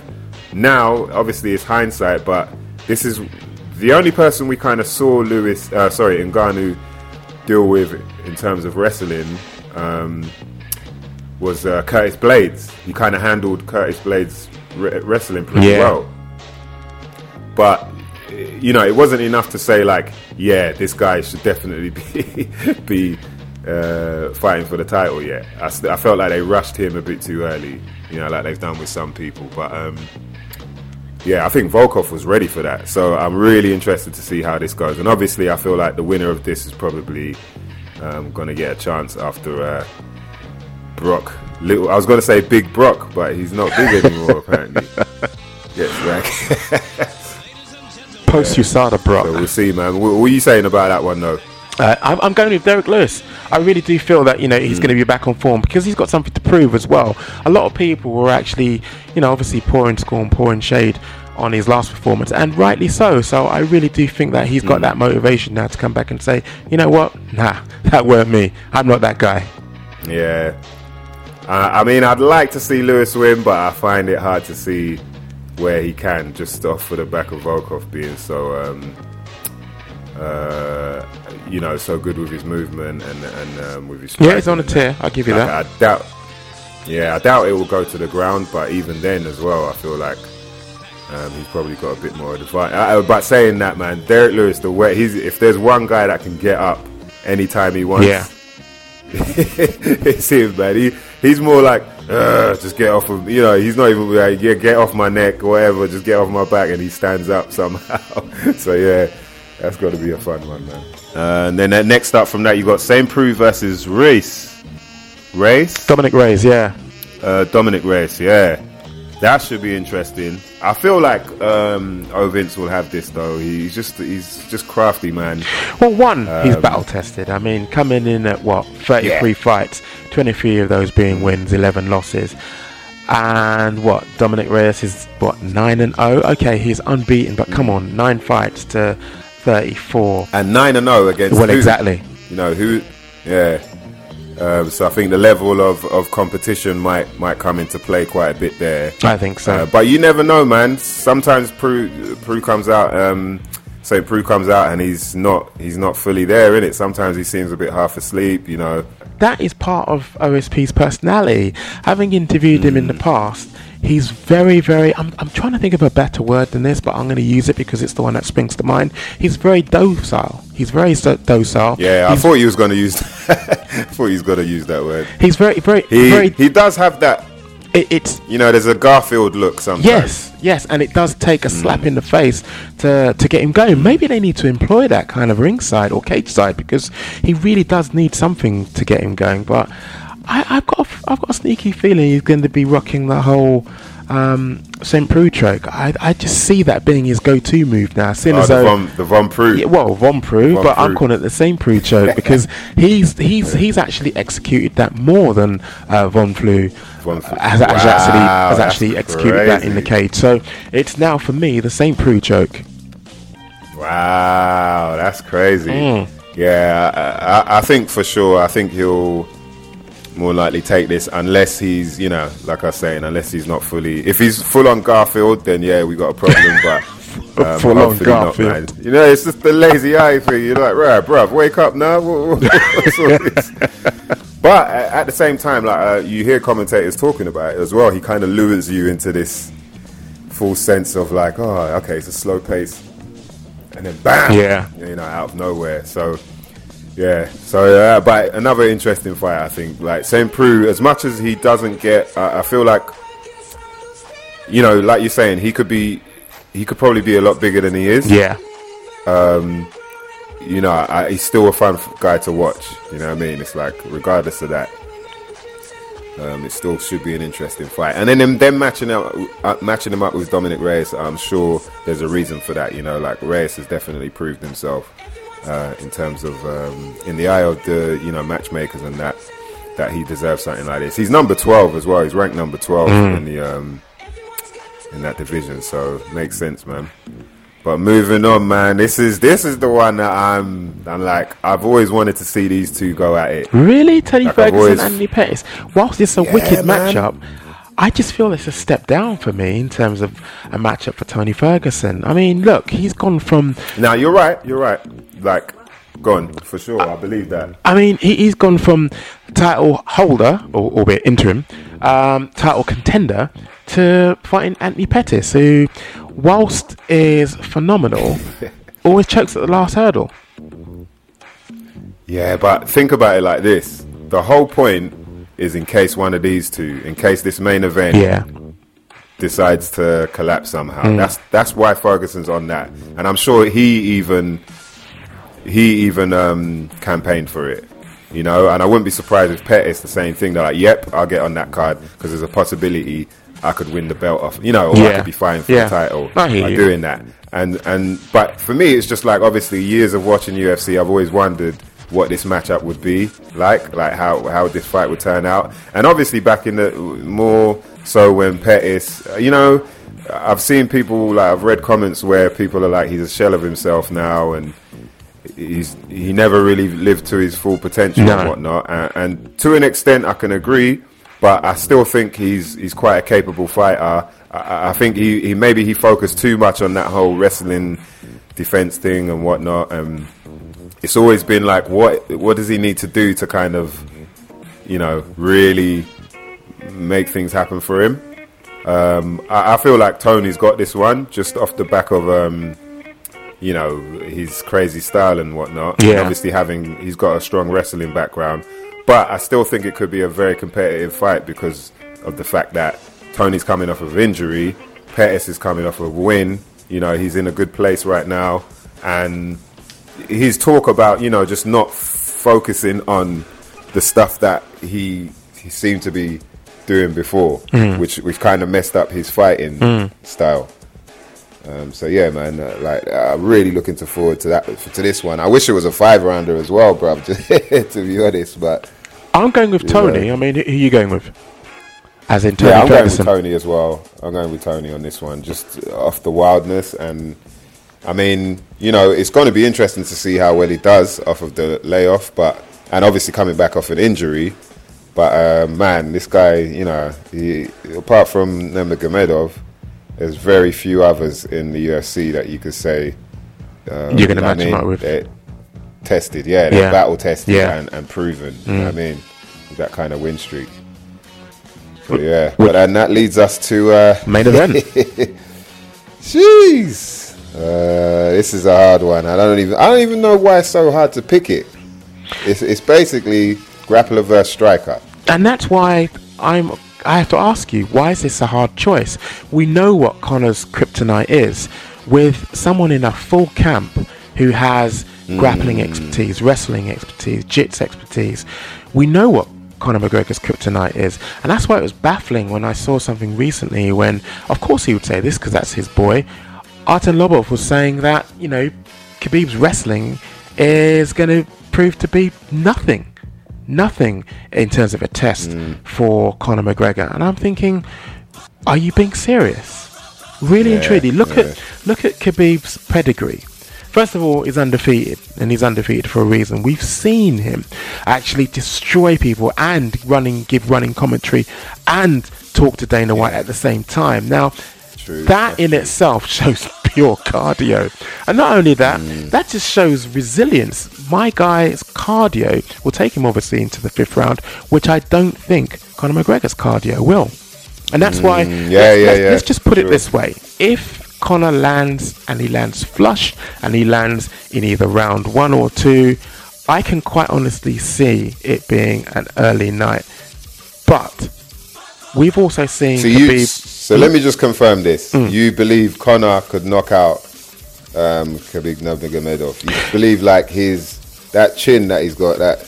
now, obviously, it's hindsight, but this is the only person we kind of saw Lewis, uh, sorry, Ngannou deal with in terms of wrestling um, was uh, Curtis Blaydes. He kind of handled Curtis Blaydes' re- wrestling pretty Yeah. well. But you know, it wasn't enough to say like, yeah, this guy should definitely be be uh, fighting for the title. Yet I, st- I felt like they rushed him a bit too early. You know, like they've done with some people. But um, yeah, I think Volkov was ready for that. So I'm really interested to see how this goes. And obviously, I feel like the winner of this is probably um, going to get a chance after uh, Brock. Little, I was going to say Big Brock, but he's not big anymore apparently. Yes, right. Post USADA, Brock. So we'll see, man. What, what are you saying about that one, though? Uh, I'm, I'm going with Derrick Lewis. I really do feel that you know he's going to be back on form because he's got something to prove as well. A lot of people were actually, you know, obviously pouring scorn, pouring shade on his last performance, and rightly so. So I really do think that he's got that motivation now to come back and say, you know what, nah, that weren't me. I'm not that guy. Yeah. Uh, I mean, I'd like to see Lewis win, but I find it hard to see where he can, just off for the back of Volkov being so, um, uh, you know, so good with his movement and and um, with his. Yeah, he's on a tear. I'll give you Like, that. I doubt. Yeah, I doubt it will go to the ground, but even then, as well, I feel like um, he's probably got a bit more advantage. Uh, but saying that, man, Derrick Lewis, the way he's if there's one guy that can get up anytime he wants, Yeah. it's him, man. He he's more like, just get off of you know. He's not even like, yeah, get off my neck or whatever. Just get off my back, and he stands up somehow. so yeah, that's got to be a fun one, man. Uh, and then uh, next up from that, you got Saint Preux versus Reyes. Reyes, Dominic Reyes, yeah. uh, Dominic Reyes, yeah. That should be interesting. I feel like um, Ovince will have this though. He's just he's just crafty, man. Well, one, he's battle tested. I mean, coming in at what 33 Um, Yeah. fights, 23 of those being wins, 11 losses, and what Dominic Reyes is what nine and 0. Okay, he's unbeaten, but come on, nine fights to 34. And nine and zero against Well, who? exactly. You know who? Yeah. Um, so I think the level of, of competition might might come into play quite a bit there. I think so. Uh, but you never know, man. Sometimes Preux, Preux comes out. Um, Saint Preux comes out and he's not he's not fully there in it. Sometimes he seems a bit half asleep. You know. that is part of OSP's personality. Having interviewed him in the past, he's very, very. I'm, I'm trying to think of a better word than this, but I'm going to use it because it's the one that springs to mind. He's very docile. He's very so, docile. Yeah, I thought he was going to use. I thought he was going to use that word. he's very, very, He very. he does have that. it, it's You know, there's a Garfield look sometimes. yes, yes, and it does take a slap mm. in the face to to get him going. Maybe they need to employ that kind of ringside or cage side because he really does need something to get him going. But I, I've got a, I've got a sneaky feeling he's going to be rocking the whole um, choke. I, I just see that being his go-to move now. Seeing Oh, as the though- Von, the Von Preux. yeah, well, Von Von but I'm calling it the choke because he's he's he's actually executed that more than uh, Von Flu has, has actually has actually executed that in the cage. So it's now for me the Saint Preux choke. Wow, that's crazy. Mm. Yeah, I, I, I think for sure. I think he'll more likely take this unless he's, you know, like I was saying, unless he's not fully. If he's full on Garfield, then yeah, we got a problem. But um, Full on hopefully not, Garfield. You know, it's just the lazy eye thing. You're like, right, bruv, wake up now. What- what- what's all this? But at the same time, like uh, you hear commentators talking about it as well. He kind of lures you into this full sense of like, oh, okay, it's a slow pace, and then bam, Yeah. you know, out of nowhere. So, yeah. So, uh, but another interesting fight, I think. Like Saint Preux, as much as he doesn't get, uh, I feel like, you know, like you're saying, he could be, he could probably be a lot bigger than he is. Yeah, Um, you know, I, he's still a fun guy to watch. You know what I mean? It's like regardless of that, um, it still should be an interesting fight. And then them, them matching up, uh, matching him up with Dominic Reyes, I'm sure there's a reason for that. You know, like Reyes has definitely proved himself uh, in terms of um, in the eye of the you know matchmakers and that that he deserves something like this. He's number 12 as well. He's ranked number 12 in the um, in that division, so makes sense, man. But moving on, man, this is this is the one that I'm I'm like I've always wanted to see these two go at it. Really, Tony Like Ferguson always- and Anthony Pettis. Whilst it's a wicked man. matchup, I just feel it's a step down for me in terms of a matchup for Tony Ferguson. I mean, look, he's gone from Now you're right, you're right. Like, gone for sure. I believe that. I mean, he, he's gone from title holder, or albeit interim, um, title contender, to fighting Anthony Pettis, who, whilst is phenomenal, always chokes at the last hurdle. Yeah, but think about it like this: the whole point is in case one of these two, in case this main event Yeah, decides to collapse somehow. Mm. That's that's why Ferguson's on that, and I'm sure he even he even um, campaigned for it. You know, and I wouldn't be surprised if Pettis the same thing. They're like, "Yep, I'll get on that card because there's a possibility I could win the belt off. You know, or I could be fighting for Yeah. the title by you. doing that." And and but for me, it's just like obviously years of watching UFC. I've always wondered what this matchup would be like, like how how this fight would turn out. And obviously, back in the more so when Pettis, uh, you know, I've seen people like I've read comments where people are like he's a shell of himself now and he's he never really lived to his full potential No. and whatnot. And, and to an extent, I can agree, but I still think he's he's quite a capable fighter. I, I think he, he maybe he focused too much on that whole wrestling defense thing and whatnot. And it's always been like, what what does he need to do to kind of, you know, really make things happen for him? Um, I, I feel like Tony's got this one just off the back of. Um, you know his crazy style and whatnot. And Yeah. obviously, having he's got a strong wrestling background, but I still think it could be a very competitive fight because of the fact that Tony's coming off of injury, Pettis is coming off of a win. You know, he's in a good place right now, and his talk about you know just not f- focusing on the stuff that he he seemed to be doing before, which which kind of messed up his fighting style. Um, so yeah, man, uh, like I'm really looking to forward to that to this one. I wish it was a five rounder as well, bro. To be honest, but I'm going with Tony. Yeah. I mean, who are you going with? As in Tony yeah, I'm going with Tony as well. I'm going with Tony on this one, just off the wildness and. I mean, you know, it's going to be interesting to see how well he does off of the layoff, but and obviously coming back off an injury. But uh, man, this guy, you know, he, apart from Nurmagomedov, there's very few others in the UFC that you could say um, You're gonna I match him up with. tested, yeah, they're Yeah. battle tested Yeah. Mm. and, and proven. You know what I mean? With that kind of win streak. So, yeah, but and that leads us to uh, Main event. Jeez, uh, this is a hard one. I don't even I don't even know why it's so hard to pick it. It's it's basically grappler versus striker. and that's why I'm. I have to ask you, why is this a hard choice? We know what Conor's kryptonite is, with someone in a full camp who has grappling expertise, wrestling expertise, jits expertise. We know what Conor McGregor's kryptonite is, and that's why it was baffling when I saw something recently. When, of course, he would say this because that's his boy. Artem Lobov was saying that you know Khabib's wrestling is going to prove to be nothing nothing in terms of a test mm. for Conor McGregor. And I'm thinking, are you being serious? Really and Yeah, truly, look yeah. at look at Khabib's pedigree. First of all, he's undefeated, and he's undefeated for a reason. We've seen him actually destroy people and running, give running commentary, and talk to Dana White at the same time. Now, True, that in true. itself shows pure cardio, and not only that, mm. that just shows resilience. My guy's cardio will take him obviously into the fifth round, which I don't think Conor McGregor's cardio will. And that's why mm, yeah, let's, yeah, let's, yeah, let's just put it this way. If Conor lands and he lands flush and he lands in either round one or two, I can quite honestly see it being an early night. But we've also seen So Khabib. So let me just confirm this. You believe Conor could knock out um, Khabib Nurmagomedov. You believe like his that chin that he's got, that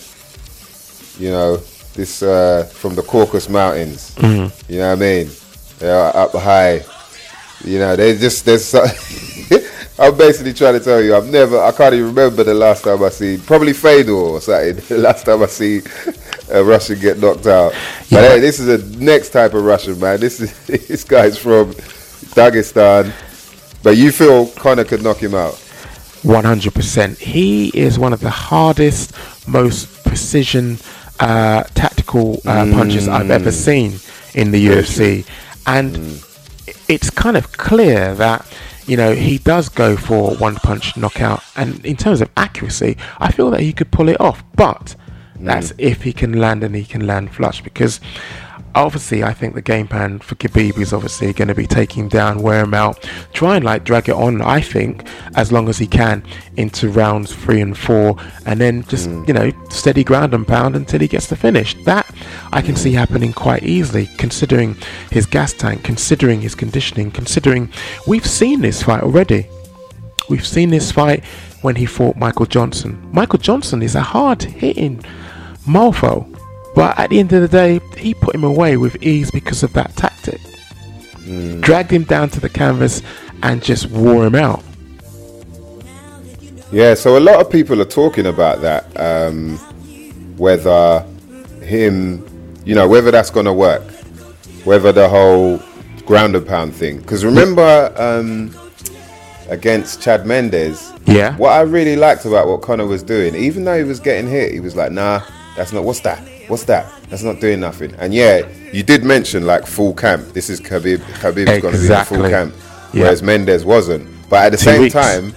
you know, this uh, from the Caucasus Mountains. Mm-hmm. You know what I mean? They're up high. You know, they just there's. I'm basically trying to tell you, I've never, I can't even remember the last time I see, probably Fedor or something. The last time I see a Russian get knocked out. But Yeah. hey, this is a next type of Russian man. This is this guy's from Dagestan. But you feel Conor could knock him out? 100%. He is one of the hardest, most precision uh, tactical uh, punches I've ever seen in the UFC. And i- it's kind of clear that, you know, he does go for one punch knockout. And in terms of accuracy, I feel that he could pull it off. But mm. that's if he can land and he can land flush because obviously I think the game plan for Khabib is obviously going to be take him down, wear him out, try and like drag it on. I think as long as he can into rounds three and four, and then just mm. you know steady ground and pound until he gets the finish. That I can see mm. happening quite easily, considering his gas tank, considering his conditioning, considering we've seen this fight already. We've seen this fight when he fought Michael Johnson. Michael Johnson is a hard hitting mofo, but at the end of the day, he put him away with ease because of that tactic. Dragged him down to the canvas and just wore him out. Yeah, so a lot of people are talking about that. Um, whether him, you know, whether that's going to work, whether the whole ground and pound thing. Because remember, um, against Chad Mendes, Yeah. what I really liked about what Conor was doing, even though he was getting hit, he was like, nah, that's not, what's that? What's that? That's not doing nothing. And yeah, you did mention like full camp. This is Khabib. Khabib's going to be in full Exactly. camp, Yeah. whereas Mendes wasn't. But at the Two same weeks. time,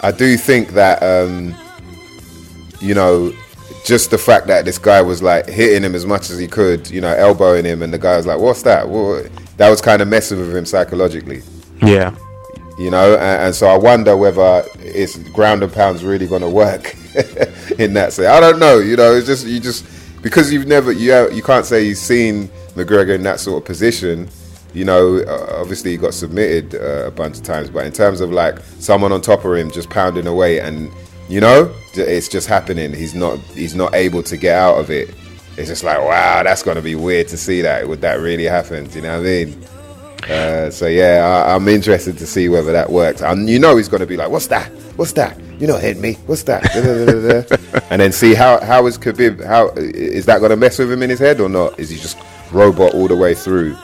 I do think that um, you know, just the fact that this guy was like hitting him as much as he could, you know, elbowing him, and the guy was like, "What's that?" What? That was kind of messing with him psychologically, Yeah. you know. And, and so I wonder whether it's ground and pounds really going to work in that sense. I don't know. You know, it's just you just because you've never you you can't say you've seen McGregor in that sort of position. You know, uh, obviously he got submitted uh, a bunch of times, but in terms of like someone on top of him just pounding away, and you know, it's just happening. He's not he's not able to get out of it. It's just like wow, that's gonna be weird to see that. Would that really happen? Do you know what I mean? Uh, so yeah, I, I'm interested to see whether that works. And you know, he's going to be like, "What's that? What's that? You know, hit me. What's that?" And then see how how is Khabib? How is that going to mess with him in his head or not? Is he just robot all the way through?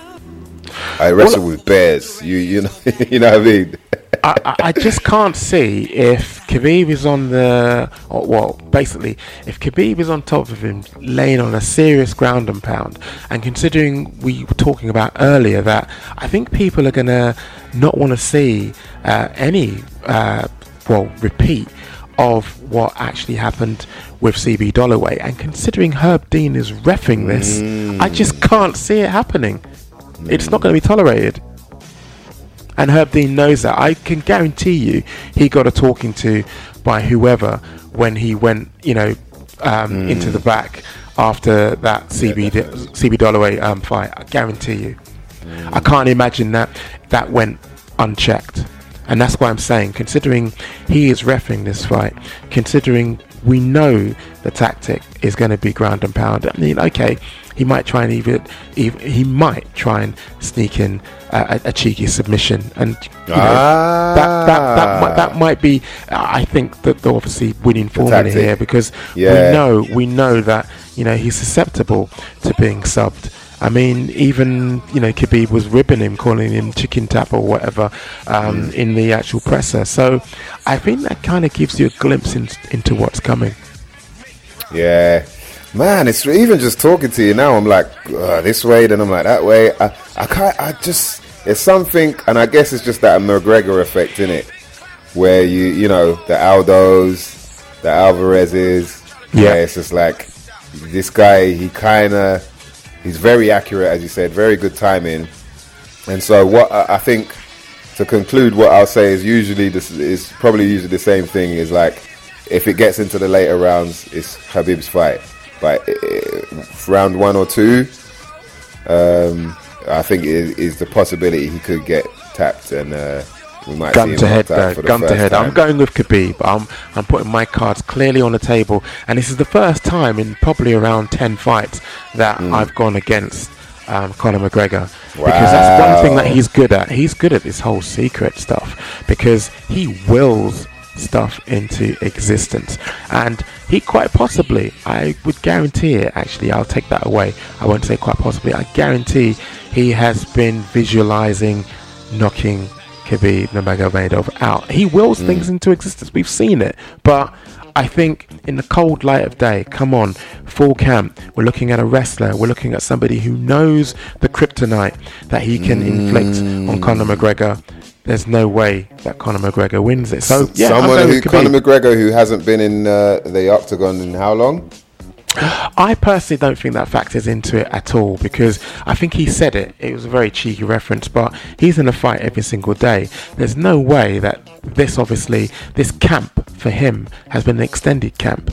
I wrestle with bears. You you know you know what I mean? I, I- just can't see if Khabib is on the or, well, basically, if Khabib is on top of him, laying on a serious ground and pound, and considering we were talking about earlier that I think people are gonna not want to see uh, any uh, well repeat of what actually happened with CB Dollaway, and considering Herb Dean is refing this, I just can't see it happening. It's not going to be tolerated and Herb Dean knows that. I can guarantee you, he got a talking to by whoever when he went, you know, um, into the back after that CB D- CB Dollaway um, fight. I guarantee you. I can't imagine that that went unchecked, and that's why I'm saying, considering he is refing this fight, considering we know the tactic is going to be ground and pound. I mean, okay, he might try and even, even he might try and sneak in a, a, cheeky submission, and you know, that, that that might, that ah. might be. I think that the obviously winning formula here because Yeah. we know we know that you know he's susceptible to being subbed. I mean, even you know Khabib was ribbing him, calling him chicken tap or whatever um, in the actual presser. So I think that kind of gives you a glimpse in, into what's coming. Yeah, man, it's even just talking to you now. I'm like uh, this way, then I'm like that way. I, I can't. I just it's something, and I guess it's just that McGregor effect in it, where you you know the Aldos, the Alvarezes. Yeah. it's just like this guy. He kind of he's very accurate, as you said, very good timing. And so what I think to conclude, what I'll say is usually this is probably usually the same thing. Is like if it gets into the later rounds, it's Khabib's fight. But uh, round one or two, um, I think is, the possibility he could get tapped and uh, gun see to head though, gun to head. I'm going with Khabib. I'm I'm putting my cards clearly on the table, and this is the first time in probably around ten fights that Mm. I've gone against um, Conor McGregor because that's one thing that he's good at. He's good at this whole secret stuff because he wills stuff into existence and he quite possibly i would guarantee it actually i'll take that away i won't say quite possibly i guarantee he has been visualizing knocking Khabib Nurmagomedov out. He wills things into existence. We've seen it, but I think in the cold light of day, come on, full camp. We're looking at a wrestler. We're looking at somebody who knows the kryptonite that he can inflict on Conor McGregor. There's no way that Conor McGregor wins it. So yeah, Someone who Khabib. Conor McGregor who hasn't been in uh, the octagon in how long? I personally don't think that factors into it at all because I think he said it. It was a very cheeky reference, but he's in a fight every single day. There's no way that this, obviously, this camp for him has been an extended camp.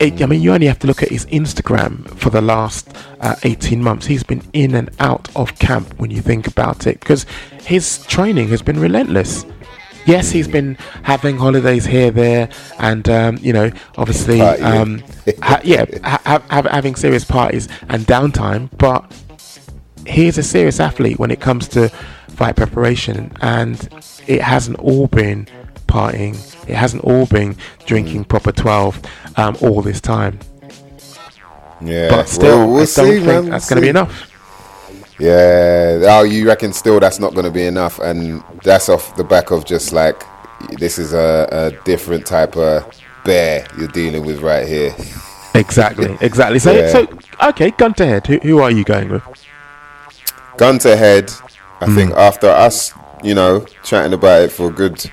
It, I mean, you only have to look at his Instagram for the last uh, 18 months. He's been in and out of camp when you think about it because his training has been relentless. Yes, he's been having holidays here, there, and um, you know, obviously, um, ha- yeah, ha- ha- ha- having serious parties and downtime. But he's a serious athlete when it comes to fight preparation, and it hasn't all been partying. It hasn't all been drinking proper twelve um, all this time. Yeah, But still, Well, we'll I don't see, think man. that's going to be enough. Yeah. Oh, you reckon still that's not going to be enough, and that's off the back of just like this is a, a different type of bear you're dealing with right here. Exactly, exactly. So, Yeah. so okay, gun to head. Who, who are you going with? Gun to head. I Hmm. think after us, you know, chatting about it for a good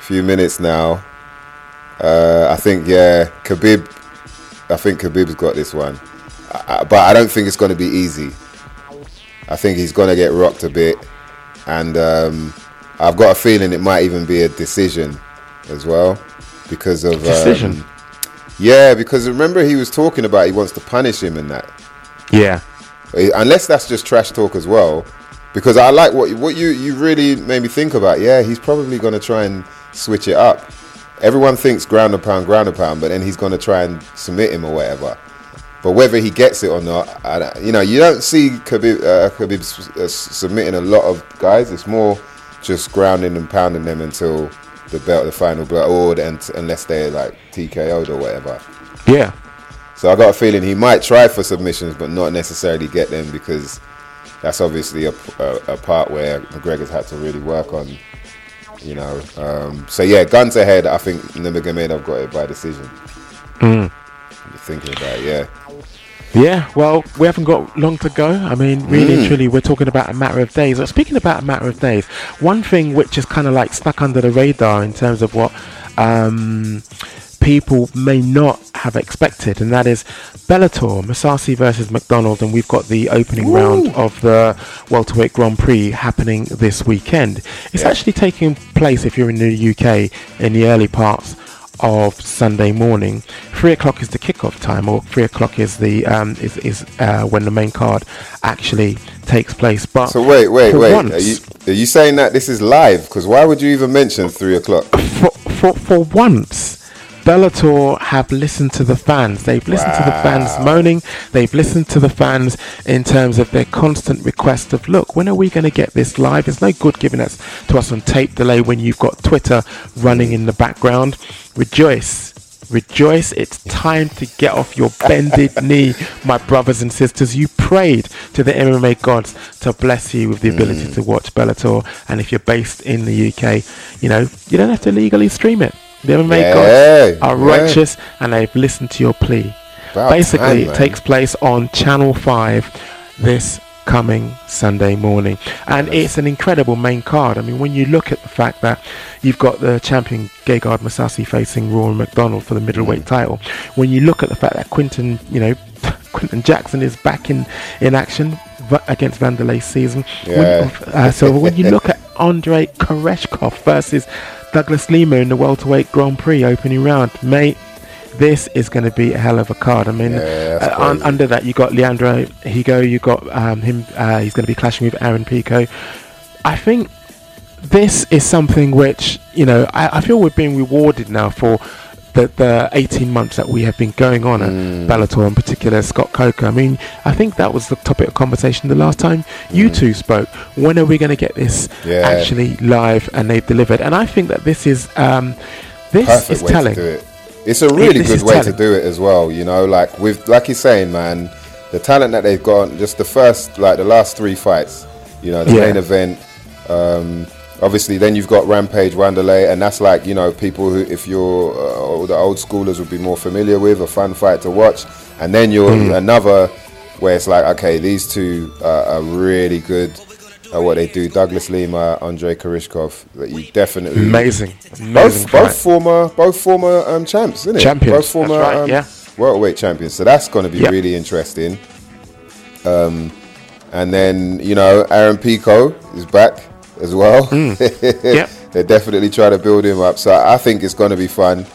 few minutes now, uh, I think yeah, Khabib. I think Khabib's got this one, I, I- but I don't think it's going to be easy. I think he's going to get rocked a bit, and um, I've got a feeling it might even be a decision as well because of um, Decision? yeah, because remember he was talking about he wants to punish him and that. Yeah, Eh, unless that's just trash talk as well. Because i like what what you you really made me think about. Yeah he's probably going to try and switch it up. Everyone thinks ground and pound ground and pound but then he's going to try and submit him or whatever but whether he gets it or not I, you know you don't see Khabib, uh, Khabib s- uh, submitting a lot of guys it's more just grounding and pounding them until the belt the final belt or the- and, unless they're like TKO'd or whatever yeah. so I got a feeling he might try for submissions, but not necessarily get them because that's obviously a, a, a part where McGregor's had to really work on. You know, um, so yeah, guns ahead. I think Nurmagomedov got it by decision. Mm. Thinking about it, yeah. Yeah, well, we haven't got long to go. I mean, really and truly, we're talking about a matter of days. But speaking about a matter of days, one thing which is kind of like stuck under the radar in terms of what um, people may not have expected, and that is Bellator, Mousasi versus MacDonald, and we've got the opening round of the welterweight Grand Prix happening this weekend. It's Yeah. actually taking place if you're in the UK in the early parts of Sunday morning. Three o'clock is the kickoff time, or three o'clock is the um, is is uh, when the main card actually takes place. But So wait, wait, wait. once- Are you are you saying that this is live? Because why would you even mention three o'clock? for, for, for once, Bellator have listened to the fans. They've listened to the fans moaning. They've listened to the fans in terms of their constant request of, look, when are we going to get this live? It's no good giving us to us on tape delay when you've got Twitter running in the background. Rejoice. Rejoice, it's time to get off your bended knee, my brothers and sisters. You prayed to the MMA gods to bless you with the ability mm. to watch Bellator. And if you're based in the UK, you know, you don't have to legally stream it. The MMA Yeah, gods are yeah. righteous and they've listened to your plea. About Basically, time, it takes place on Channel 5 this coming Sunday morning. And it's an incredible main card. I mean, when you look at the fact that you've got the champion Gegard Mousasi facing Rory MacDonald for the Mm. middleweight title, when you look at the fact that Quinton, you know, Quinton Jackson is back in, in action v- against Wanderlei season. When- uh, so when you look at Andre Koreshkov versus Douglas Lima in the welterweight Grand Prix opening round, mate, this is going to be a hell of a card. I mean, Yeah, uh, un- under that you got Leandro Higo, you got um, him. Uh, he's going to be clashing with Aaron Pico. I think this is something which you know I, I feel we're being rewarded now for the, the 18 months that we have been going on at Mm. Bellator, in particular Scott Coker. I mean, I think that was the topic of conversation the last time you two spoke. When are we going to get this Mm. Yeah. actually live and they've delivered? And I think that this is um, this perfect is telling. it. It's a really this good way to do it as well. You know, like with like he's saying, man, the talent that they've got, just the first, like the last three fights. You know, the Yeah. main event. Um, obviously, then you've got Rampage, Wanderlei, and that's like you know people who, if you're uh, the old schoolers, would be more familiar with a fun fight to watch. And then you're Hmm. another where it's like, okay, these two are, are really good. At what they do, Douglas Lima, Andre Koreshkov, that you definitely Amazing, amazing both, both former both former um, champs, isn't it? Champions, Both former right, um, yeah. welterweight champions. So that's going to be Yep. really interesting. Um, and then you know Aaron Pico is back as well. Hmm. Yep. they definitely try to build him up. So I think it's going to be fun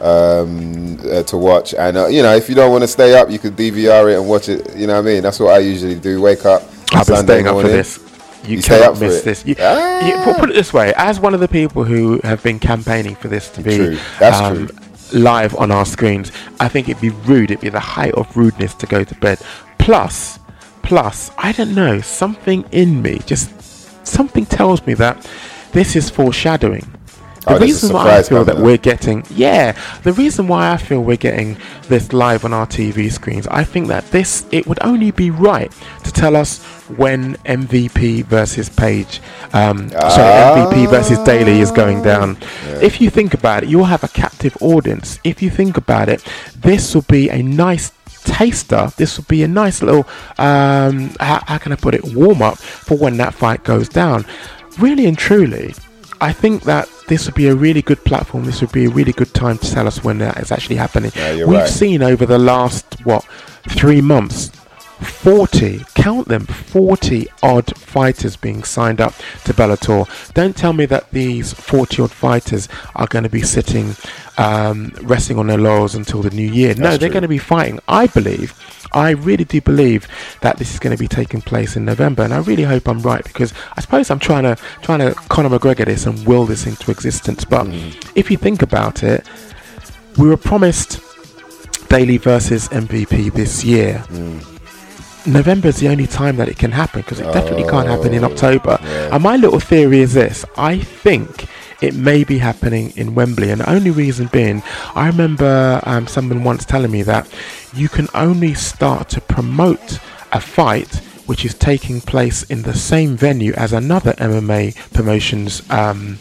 um, uh, to watch. And uh, you know, if you don't want to stay up, you could DVR it and watch it. You know what I mean? That's what I usually do. Wake up. I've been Sunday staying up for this. You, You cannot miss this. You, Ah. you- put, put it this way: as one of the people who have been campaigning for this to be True. That's true. live on our screens, I think it'd be rude. It'd be the height of rudeness to go to bed. Plus, plus, I don't know. Something in me, just something tells me that this is foreshadowing. The Oh, reason why I feel that we're getting, yeah, the reason why I feel we're getting this live on our TV screens, I think that this, it would only be right to tell us when MVP versus Page, um, sorry, MVP versus Daley is going down. If you think about it, you'll have a captive audience. If you think about it, this will be a nice taster. This will be a nice little, um, how, how can I put it, warm up for when that fight goes down. Really and truly, I think that this would be a really good platform. This would be a really good time to tell us when that is actually happening. Yeah, We've right. seen over the last what three months. 40, count them, 40 odd fighters being signed up to Bellator. Don't tell me that these 40 odd fighters are going to be sitting, um, resting on their laurels until the new year. no, That's they're true. going to be fighting. I believe, I really do believe that this is going to be taking place in November, and I really hope I'm right because I suppose I'm trying to trying to Conor McGregor this and will this into existence. But if you think about it, we were promised Daley versus MVP this year. November is the only time that it can happen because it definitely can't happen in October. And my little theory is this: I think it may be happening in Wembley, and the only reason being, I remember um, someone once telling me that you can only start to promote a fight which is taking place in the same venue as another MMA promotions um,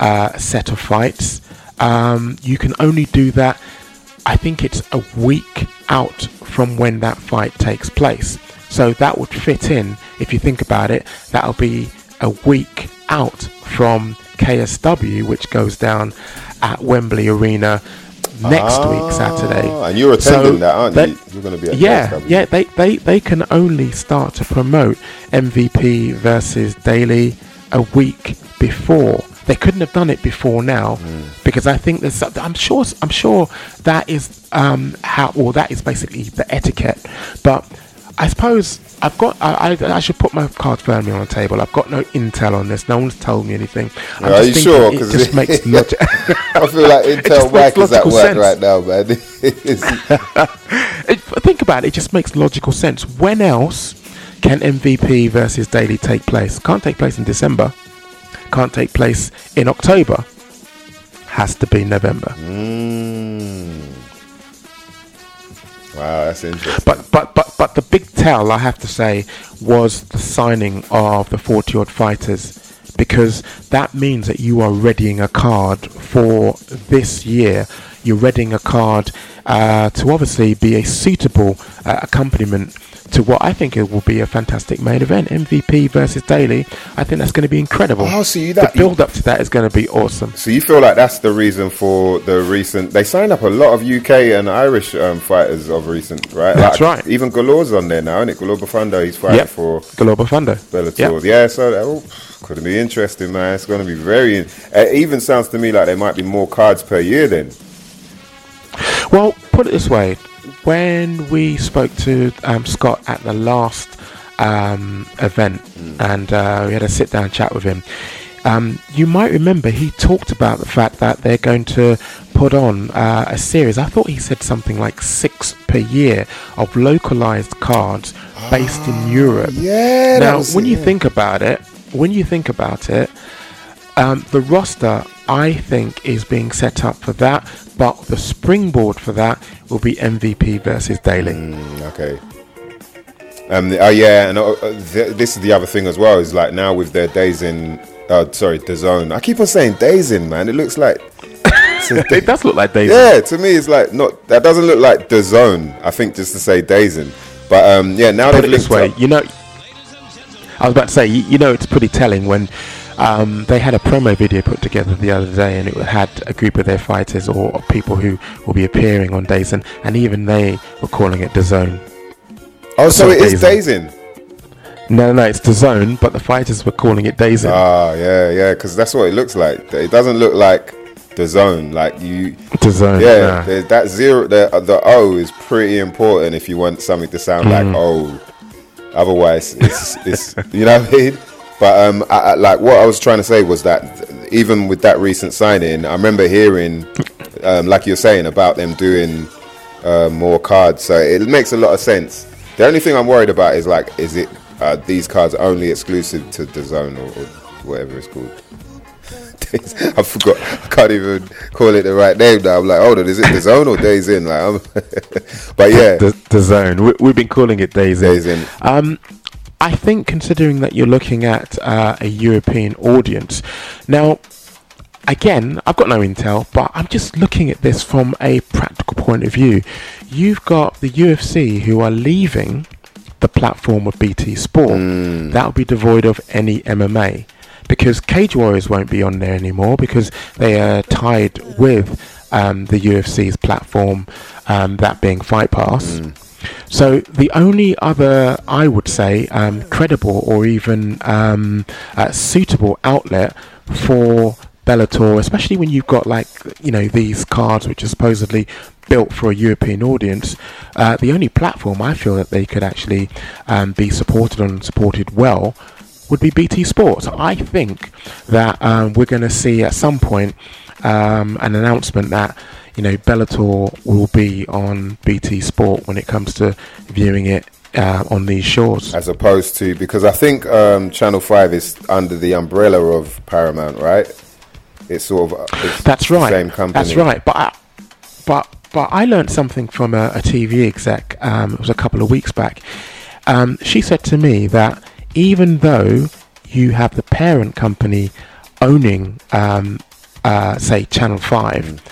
uh, set of fights. Um, you can only do that I think it's a week out from when that fight takes place. So that would fit in, if you think about it, that'll be a week out from KSW, which goes down at Wembley Arena next week, Saturday. Ah, And you're So attending that, aren't they- you? You're going to be yeah, KSW. yeah. They, they they can only start to promote MVP versus Daley a week before. They couldn't have done it before now because I think there's. I'm sure. I'm sure that is um, how. Well, that is basically the etiquette. But I suppose I've got. I, I, I should put my cards firmly on the table. I've got no intel on this. No one's told me anything. I'm Are you sure? It 'Cause just makes logic. I feel like Intel Mike is at work sense. right now, man. It, think about it, it just makes logical sense. When else can MVP versus Daley take place? Can't take place in December. Can't take place in October. Has to be November. Mm. Wow, that's interesting. But but but but the big tell I have to say was the signing of the 40 odd fighters because that means that you are readying a card for this year. You're readying a card uh, to obviously be a suitable uh, accompaniment to what I think it will be a fantastic main event. MVP versus Daley. I think that's going to be incredible. Oh, so you- the build up to that is going to be awesome. So you feel like that's the reason for the recent? They signed up a lot of UK and Irish um, fighters of recent, right? That's Like, right. Even Galore's on there now, isn't it? Galore Bofando, he's fighting Yep. for Global Thunder. Bellator. Yep. Yeah, so that oh, could be interesting, man. It's going to be very. It even sounds to me like there might be more cards per year then. Well, put it this way: when we spoke to um, Scott at the last um, event, and uh, we had a sit-down chat with him, um, you might remember he talked about the fact that they're going to put on uh, a series. I thought he said something like six per year of localized cards based in Europe. yeah, Now, when it, you yeah. think about it, when you think about it, um, the roster I think is being set up for that, but the springboard for that will be MVP versus Daley. Mm, okay. Um, oh yeah, and uh, uh, th- this is the other thing as well. Is like now with their days in, uh, sorry, the zone. I keep on saying days in, man. It looks like. It does look like Daisy. yeah, to me, it's like not. That doesn't look like the zone. I think just to say days in, but um, yeah, now Put they've it this way, up. you know. I was about to say, you, you know, it's pretty telling when um, they had a promo video put together the other day, and it had a group of their fighters or, or people who will be appearing on days, and, even they were calling it the zone. Oh, so it is in. No, no, no, it's the zone, but the fighters were calling it days in. Ah, yeah, yeah, because that's what it looks like. It doesn't look like the zone. Like you, the zone. yeah, nah. that zero. The the O is pretty important if you want something to sound like Mm. O. Otherwise, it's it's you know what I mean. But um, I, I, like what I was trying to say was that even with that recent signing, I remember hearing, um, like you're saying, about them doing uh, more cards. So it makes a lot of sense. The only thing I'm worried about is like, is it uh, these cards only exclusive to the zone or, or whatever it's called? I forgot. I can't even call it the right name now. I'm like, hold on, is it the zone or days in? Like, I'm but yeah, the, the zone. We, we've been calling it days in. in. Um, I think considering that you're looking at uh, a European audience, now, again, I've got no intel, but I'm just looking at this from a practical point of view. You've got the UFC who are leaving the platform of BT Sport. That will be devoid of any MMA because Cage Warriors won't be on there anymore because they are tied with um, the UFC's platform, um, that being Fight Pass. So the only other, I would say, um, credible or even um, uh, suitable outlet for Bellator, especially when you've got like you know these cards which are supposedly built for a European audience, uh, the only platform I feel that they could actually um, be supported on and supported well would be BT Sports. I think that um, we're going to see at some point um, an announcement that you know Bellator will be on BT Sport when it comes to viewing it uh, on these shores. As opposed to because I think um, Channel Five is under the umbrella of Paramount, right? It's sort of uh, it's That's right. Same company. That's right. But I, but but I learned something from a, a TV exec. Um, it was a couple of weeks back. Um, she said to me that even though you have the parent company owning, um, uh, say, Channel Five,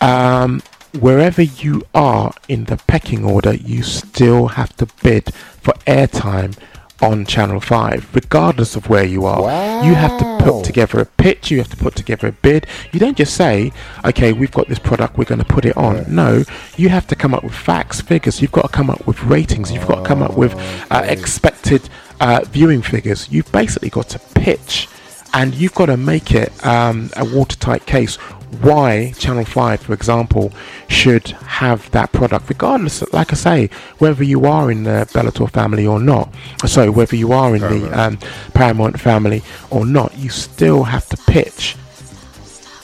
um, wherever you are in the pecking order, you still have to bid for airtime on Channel 5, regardless of where you are. You have to put together a pitch, you have to put together a bid. You don't just say, okay, we've got this product, we're going to put it on. No, you have to come up with facts, figures, you've got to come up with ratings, you've got to come up with uh, expected uh, viewing figures. You've basically got to pitch and you've got to make it um, a watertight case why Channel 5, for example, should have that product, regardless, like I say, whether you are in the Bellator family or not. So, whether you are in the um, Paramount family or not, you still have to pitch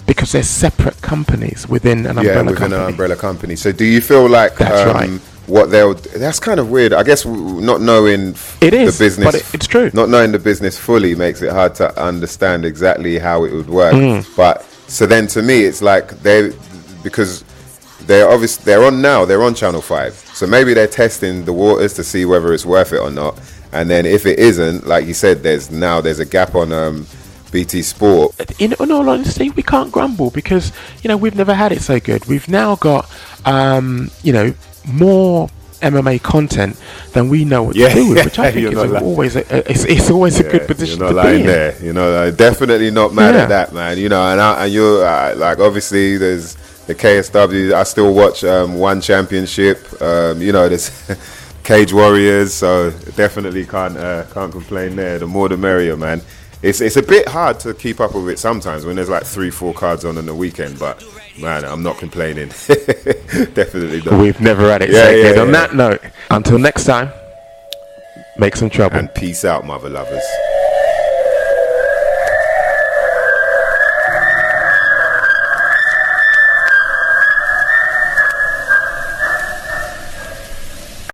because they're separate companies within an yeah, umbrella within company. an umbrella company. So do you feel like That's um, right. what they'll? That's kind of weird. I guess w- not knowing f- It is, the business, but it- it's true. Not knowing the business fully makes it hard to understand exactly how it would work. Mm. But so then to me, it's like they because they're obviously they're on now. They're on Channel Five, so maybe they're testing the waters to see whether it's worth it or not. And then if it isn't, like you said, there's now there's a gap on um, BT Sport. in, in all honesty, we can't grumble because you know we've never had it so good. We've now got um, you know more MMA content than we know what Yeah, to do with, which I think is always a, a- it's, it's always a good position You're to not be lying in. there. You know, uh, definitely not mad Yeah. at that, man. You know, and I, and you're uh, like obviously there's the KSW. I still watch um, one championship. Um, you know, there's Cage Warriors, so definitely can't uh, can't complain there. The more the merrier, man. It's it's a bit hard to keep up with it sometimes when there's like three four cards on in the weekend, but man, I'm not complaining. definitely not. We've never had it Yeah, so yeah, good. On yeah. that note, until next time, make some trouble. And peace out, mother lovers.